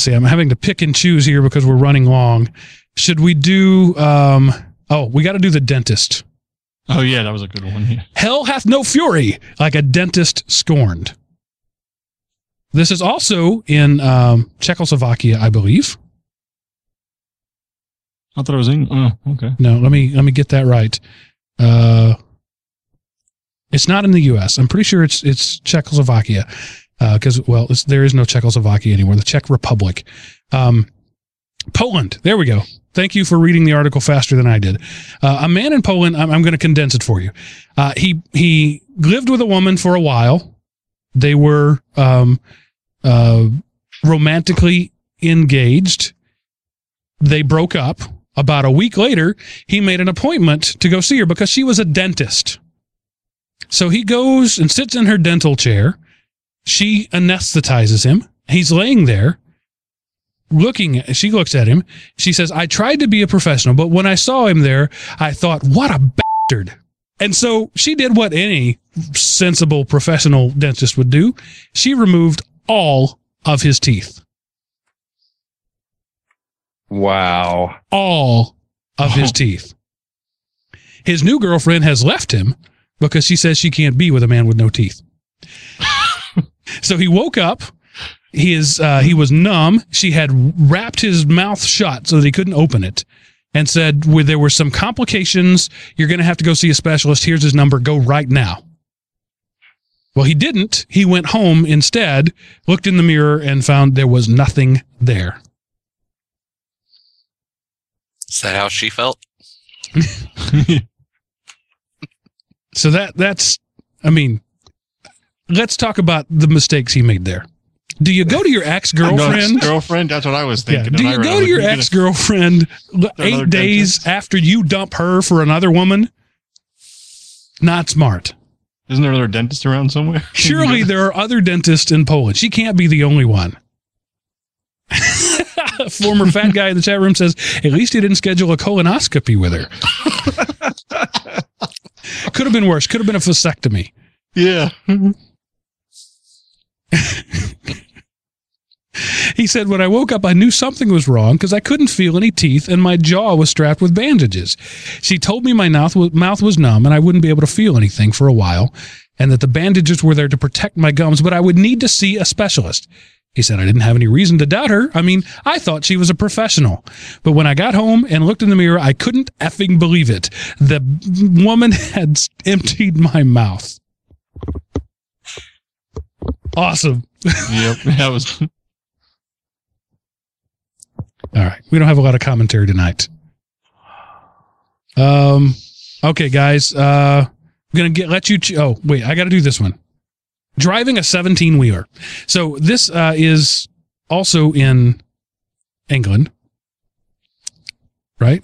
See, I'm having to pick and choose here because we're running long. Should we do? Um, oh, we got to do the dentist. Oh, yeah, that was a good one. Yeah. Hell hath no fury like a dentist scorned. This is also in um, Czechoslovakia, I believe. I thought it was in. Oh, okay. No, let me let me get that right. Uh, it's not in the U.S. I'm pretty sure it's it's Czechoslovakia because well, it's, there is no Czechoslovakia anymore. The Czech Republic, um, Poland. There we go. Thank you for reading the article faster than I did. Uh, a man in Poland. I'm, I'm going to condense it for you. Uh, he he lived with a woman for a while. They were um, uh, romantically engaged. They broke up. About a week later, he made an appointment to go see her because she was a dentist. So he goes and sits in her dental chair. She anesthetizes him. He's laying there looking at, she looks at him. She says, I tried to be a professional, but when I saw him there, I thought, what a bastard. And so she did what any sensible professional dentist would do. She removed all of his teeth, Wow. all of his oh. teeth. His new girlfriend has left him because she says she can't be with a man with no teeth. So he woke up. He is uh, he was numb. She had wrapped his mouth shut so that he couldn't open it, and said, "Well, there were some complications. You're going to have to go see a specialist. Here's his number. Go right now." Well, he didn't. He went home instead, looked in the mirror, and found there was nothing there. Is that how she felt? So that that's I mean, let's talk about the mistakes he made there. Do you go to your ex girlfriend? girlfriend. That's what I was Yeah. thinking. Do And I you go to your ex girlfriend eight days dentist? after you dump her for another woman? Not smart. Isn't there another dentist around somewhere? Surely there are other dentists in Poland. She can't be the only one. Former fat guy in the chat room says, at least he didn't schedule a colonoscopy with her. Could have been worse. Could have been a vasectomy. Yeah. He said, When I woke up, I knew something was wrong because I couldn't feel any teeth and my jaw was strapped with bandages. She told me my mouth was, mouth was numb and I wouldn't be able to feel anything for a while and that the bandages were there to protect my gums, but I would need to see a specialist. He said, I didn't have any reason to doubt her. I mean, I thought she was a professional. But when I got home and looked in the mirror, I couldn't effing believe it. The woman had emptied my mouth. Awesome. yep. That was. All right. We don't have a lot of commentary tonight. Um okay guys, uh I'm going to get let you ch- Oh, wait, I got to do this one. Driving a 17 wheeler. So this uh is also in England. Right?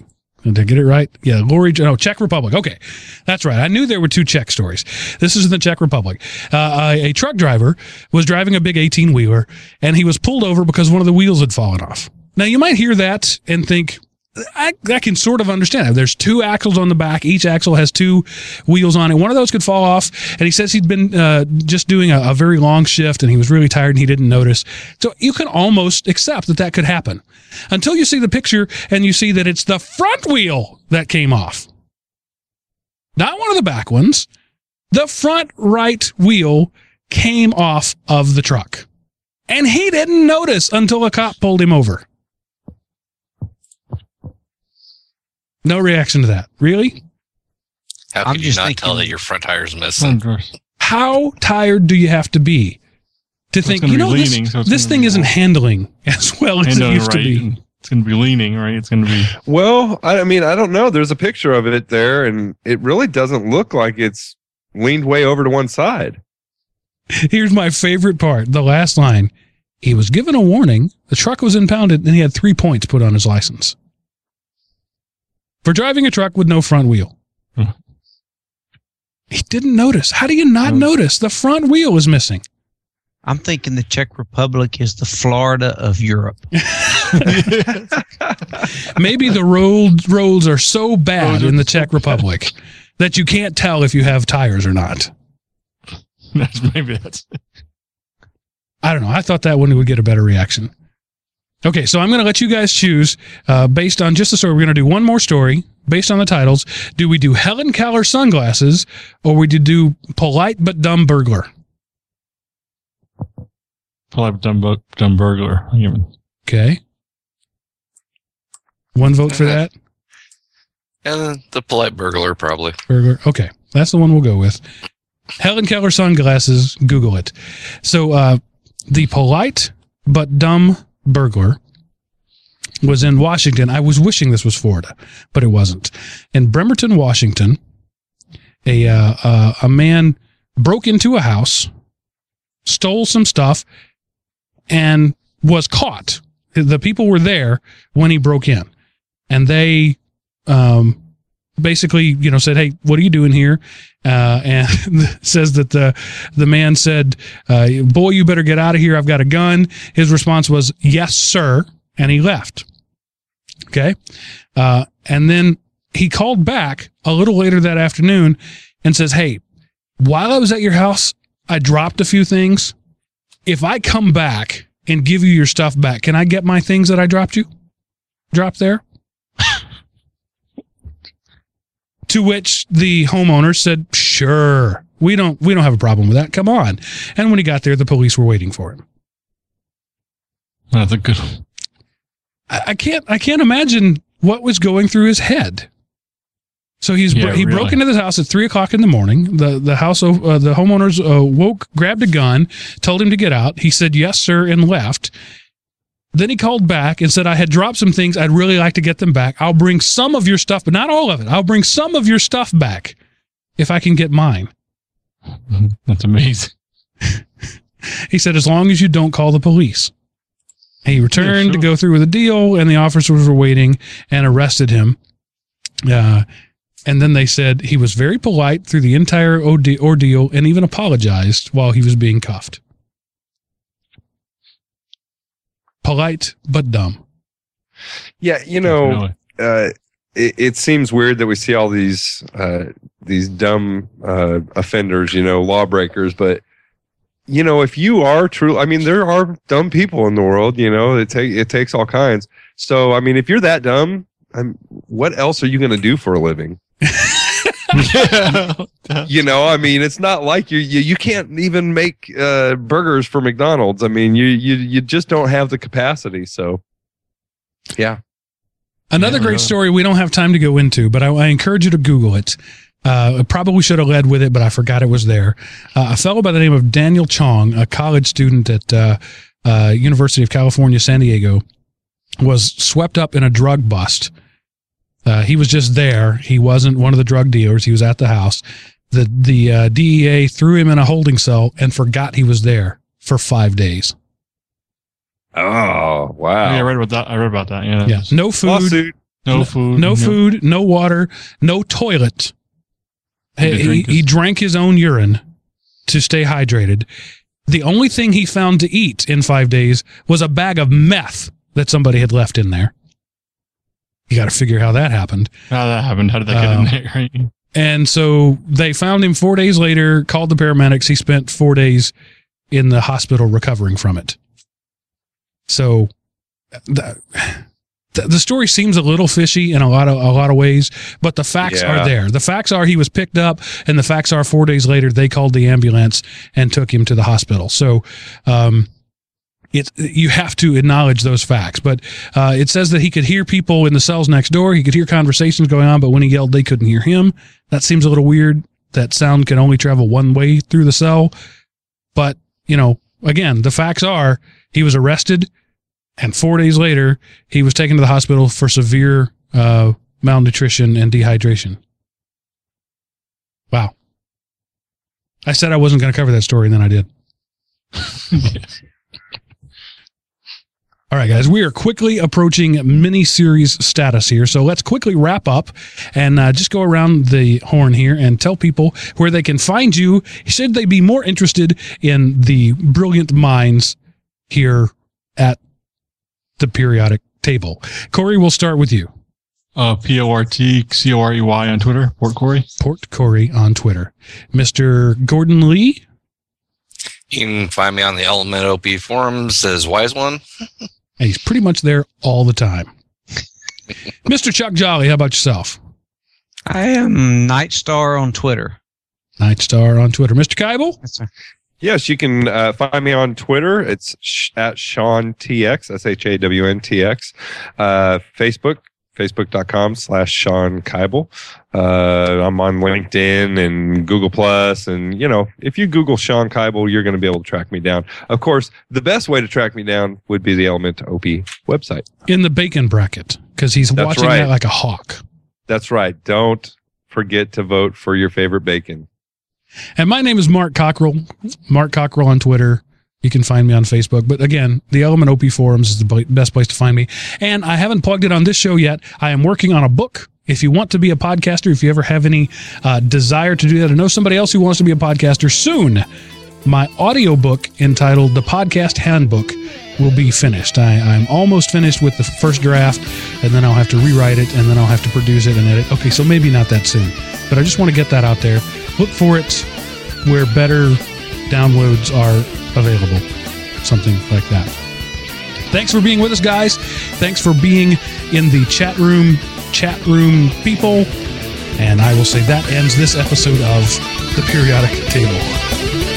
Did I get it right? Yeah, Lori, no, Czech Republic. Okay, that's right. I knew there were two Czech stories. This is in the Czech Republic. Uh, a, a truck driver was driving a big 18 wheeler and he was pulled over because one of the wheels had fallen off. Now, you might hear that and think, I, I can sort of understand. There's two axles on the back. Each axle has two wheels on it. One of those could fall off. And he says he'd been uh, just doing a, a very long shift and he was really tired and he didn't notice. So you can almost accept that that could happen until you see the picture and you see that it's the front wheel that came off. Not one of the back ones. The front right wheel came off of the truck. And he didn't notice until a cop pulled him over. No reaction to that. Really? How I'm could you just not tell that your front tire's missing? How tired do you have to be to think, you be know, this, so this thing isn't more- handling as well as And it used right, to be? It's going to be leaning, right? It's going to be. Well, I, I mean, I don't know. There's a picture of it there, and it really doesn't look like it's leaned way over to one side. Here's my favorite part the last line. He was given a warning, the truck was impounded, and he had three points put on his license for driving a truck with no front wheel. Hmm. He didn't notice. How do you not Hmm. notice? The front wheel is missing. I'm thinking the Czech Republic is the Florida of Europe. Maybe the road roads are so bad in the Czech Republic that you can't tell if you have tires or not. That's maybe that's. I don't know. I thought that one would get a better reaction. Okay, so I'm going to let you guys choose uh, based on just the story. We're going to do one more story based on the titles. Do we do Helen Keller sunglasses or we do do polite but dumb burglar? Polite but dumb, bu- dumb burglar. I give it- Okay. One vote for that And the polite burglar, probably. burglar. Okay, that's the one we'll go with. Helen Keller sunglasses. Google it. So uh, the polite but dumb burglar was in Washington. I was wishing this was Florida, but it wasn't. In Bremerton, Washington, a uh, uh, a man broke into a house, stole some stuff, and was caught. The people were there when he broke in, and they um, basically, you know, said, "Hey, what are you doing here?" Uh, and says that the the man said, uh, "Boy, you better get out of here. I've got a gun." His response was, "Yes, sir," and he left. Okay, uh, and then he called back a little later that afternoon and says, "Hey, while I was at your house, I dropped a few things. If I come back and give you your stuff back, can I get my things that I dropped you? Drop there?" To which the homeowner said, "Sure, we don't we don't have a problem with that. Come on." And when he got there, the police were waiting for him. That's a good. I, I can't I can't imagine what was going through his head. So he's Yeah, he broke into this house at three o'clock in the morning. The the house uh, the homeowners uh, woke, grabbed a gun, told him to get out. He said yes sir and left. Then he called back and said, I had dropped some things. I'd really like to get them back. I'll bring some of your stuff, but not all of it. I'll bring some of your stuff back if I can get mine. That's amazing. He said, as long as you don't call the police. He returned to sure. go through with the deal, and the officers were waiting and arrested him. Uh, and then they said he was very polite through the entire ode- ordeal and even apologized while he was being cuffed. Polite, but dumb. Yeah, you know, uh, it, it seems weird that we see all these uh, these dumb uh, offenders, you know, lawbreakers. But you know, if you are true, I mean, there are dumb people in the world. You know, it take it takes all kinds. So, I mean, if you're that dumb, I'm, what else are you going to do for a living? yeah. You know, I mean, it's not like you you, you can't even make uh, burgers for McDonald's. I mean, you you you just don't have the capacity. So, yeah. Another Yeah, great really. story we don't have time to go into, but I, I encourage you to Google it. Uh, I probably should have led with it, but I forgot it was there. Uh, a fellow by the name of Daniel Chong, a college student at uh, uh, University of California, San Diego, was swept up in a drug bust. Uh, he was just there. He wasn't one of the drug dealers. He was at the house. The the uh, DEA threw him in a holding cell and forgot he was there for five days. Oh wow. Yeah, I read about that. I read about that. Yeah. Yeah, no food, Lawsuit. No food. no food, no water, no toilet. Had He, drink he, he drank his own urine to stay hydrated. The only thing he found to eat in five days was a bag of meth that somebody had left in there. You got to figure out how that happened. How that happened? How did that get Um, in there? Right? And so they found him four days later, called the paramedics. He spent four days in the hospital recovering from it. So the, the story seems a little fishy in a lot of a lot of ways, but the facts Yeah. are there. The facts are he was picked up, and the facts are four days later they called the ambulance and took him to the hospital. So, um, it you have to acknowledge those facts. But uh, it says that he could hear people in the cells next door. He could hear conversations going on, but when he yelled, they couldn't hear him. That seems a little weird. That sound can only travel one way through the cell. But you know, again, the facts are he was arrested, and four days later he was taken to the hospital for severe uh, malnutrition and dehydration. Wow. I said I wasn't going to cover that story, and then I did. All right, guys, we are quickly approaching mini series status here. So let's quickly wrap up and uh, just go around the horn here and tell people where they can find you should they be more interested in the brilliant minds here at the periodic table. Corey, we'll start with you. Uh, P O R T C O R E Y on Twitter, Port Corey. Port Corey on Twitter. Mr. Gordon Lee. You can find me on the Element OP forums as Wise One. And he's pretty much there all the time. Mr. Chuck Jolley, how about yourself? I am Nightstar on Twitter. Nightstar on Twitter. Mr. Kibel? Yes, sir. Yes, you can uh, find me on Twitter. It's sh- at Shawn TX, S H A W N T X. Uh, Facebook, facebook.com slash Shawn Kibel. Uh, I'm on LinkedIn and Google Plus, and you know, if you Google Shawn Kibel, you're going to be able to track me down. Of course, the best way to track me down would be the Element OP website. In the bacon bracket, because he's That's watching right. that like a hawk. That's right. Don't forget to vote for your favorite bacon. And my name is Mark Cockrell. Mark Cockrell on Twitter. You can find me on Facebook. But again, the Element OP forums is the best place to find me. And I haven't plugged it on this show yet. I am working on a book. If you want to be a podcaster, if you ever have any uh, desire to do that, or know somebody else who wants to be a podcaster soon, my audiobook entitled The Podcast Handbook will be finished. I, I'm almost finished with the first draft, and then I'll have to rewrite it, and then I'll have to produce it and edit. Okay, so maybe not that soon, but I just want to get that out there. Look for it where better downloads are available, something like that. Thanks for being with us, guys. Thanks for being in the chat room, chat room people. And I will say that ends this episode of the Periodic Table.